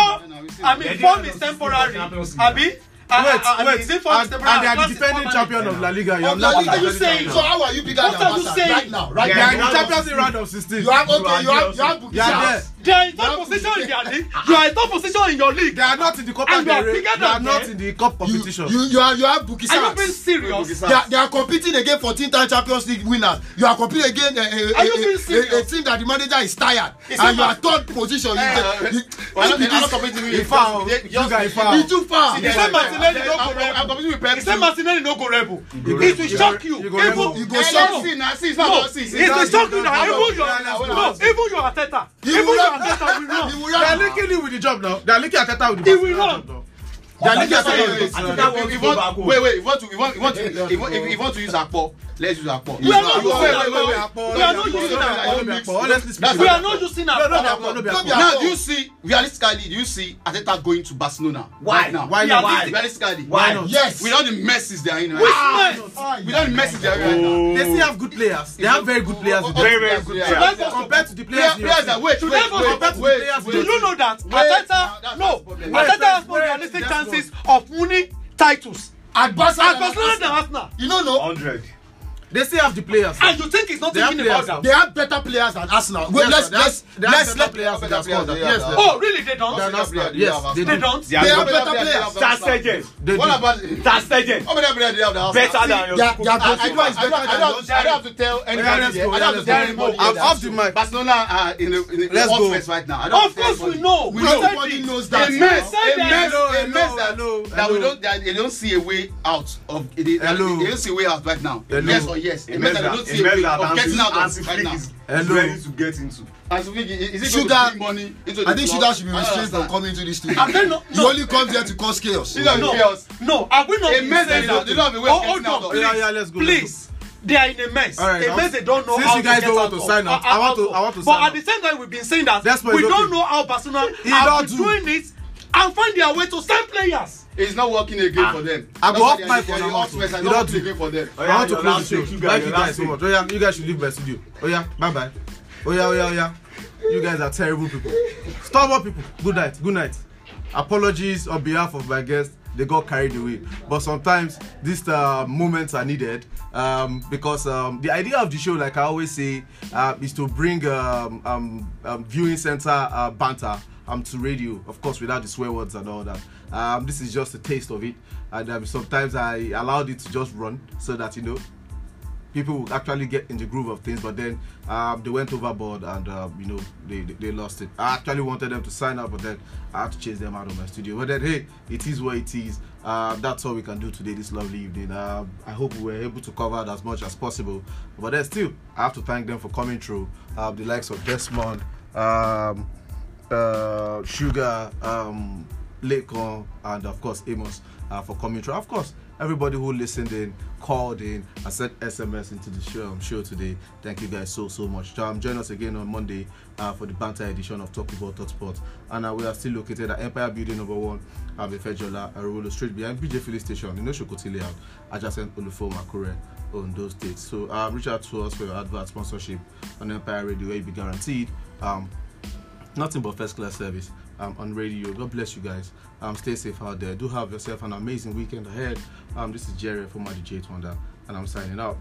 I mean, form is temporary. Abi. wait, I, wait. Mean, and, and they are the defending champion of La Liga. You are La Liga, you saying so? How are you bigger what than Barca right now? Right now? They are the Champions in round of 16. You have okay. You have you have. Yeah, They are in top position in their [LAUGHS] league. You are in top position in your league. They are not in the cup and, they are bigger They are not in the cup competition. You, you, you are you have Are you being serious? They are, they are competing against 14 time Champions League winners. You are competing again. a, a, a, a, a, team that the manager is tired. Is and you are third position. Yeah. You, eh, eh, you, eh, you, I'm not competing with you. Foul. You guys foul. You too foul. See, you say Martinelli no go rebel. I'm competing with Pepsi. You say Martinelli no go rebel. It will shock you. Even you go shock you. No, it will shock you that even your no, even your Ateta, even your and will run. They are linking him with the job now. They are linking Aketa with the He will run. They are linking Aketa with the job. Wait, wait. If want to, you want, to, you want, you want to use Akpo let's use akpo. we are not using akpo. we are not using akpo. honestly speaking we are not using akpo. now do you see realistically do you see Ateta going to Barcelona. why now why now? why realistically why not yes Without the messes they are in right now Without the messes they are in right now. they still have good players they have very good players. very very good players compared to the players. players that wait wait wait wait wait. do you know that Ateta no Ateta has more realistic chances of winning titles. at Barcelona than Arsenal. you no know. hundred. They still have the players. And you think it's not they about them? They have better players than Arsenal. Wait, yes, let's let's they have, let's players than Arsenal. Yes. Oh, really? They don't. They not players. Yes, they, they don't. They, they have better players. That's legend. What about that's legend? How many players they have? Better than your. Their goalkeeper is. I don't have to tell anybody. I don't have to tell anybody. I'm off the mic. Barcelona are in the offense right now. Of course we know. We know. Everybody knows that. A mess. A mess. A mess. That we don't. They don't see a way out of. They don't see a way out right now. Yes or that of getting out Hansi of right Flick now is, is Hello. ready to get into. as we is it going Sugar- to bring money into the I think club? Sugar should be restrained from coming into this studio. Have they not- He no. only comes here to cause chaos. No, is chaos. no, have we not A been mess that they don't- they don't have a way of oh, getting hold out on, of. please, Yeah, yeah, let's go, let's please. They are in a mess. Right, a now, mess they don't know since how you guys to don't get want to sign out, I want to-. I want to But sign at out. the same time, we've been saying that That's we don't know how Barcelona have been do. doing it and find their way to sign players. It's not working again for them. I go off for are now, it's You not don't working again for them. Oh, I yeah, want to close the show. Thank you guys so much. Oh yeah, you guys should leave my studio. Oh yeah, bye bye. Oh yeah, oh yeah, oh yeah. You guys are terrible people. Stubborn people. Good night. Good night. Apologies on behalf of my guests. They got carried away. But sometimes these uh, moments are needed um, because um, the idea of the show, like I always say, uh, is to bring um, um, um, viewing center uh, banter um, to radio, of course, without the swear words and all that. Um, this is just a taste of it. And um, sometimes I allowed it to just run so that, you know, people would actually get in the groove of things, but then um, they went overboard and um, you know they, they they lost it. I actually wanted them to sign up, but then I had to chase them out of my studio. But then hey, it is what it is. Uh, that's all we can do today, this lovely evening. Um, I hope we were able to cover as much as possible. But then still, I have to thank them for coming through. Uh, the likes of Desmond, um, uh, Sugar, um, Lekon, and of course Amos uh, for coming through. Of course, everybody who listened in, called in, and sent SMS into the show, um, show today. Thank you guys so so much. Um, join us again on Monday uh, for the banter edition of Talk About Talk Sport. And uh, we are still located at Empire Building Number One, um, Ifejola, Arolo Street behind BJ Filling Station in Oshokoti Layout, adjacent Olufo Makure. On those dates, so um, reach out to us for your advert sponsorship on Empire Radio, where you be guaranteed um, nothing but first class service um, on radio. God bless you guys. Um, stay safe out there. Do have yourself an amazing weekend ahead. Um, this is Jerry from DJ Wonder, and I'm signing out.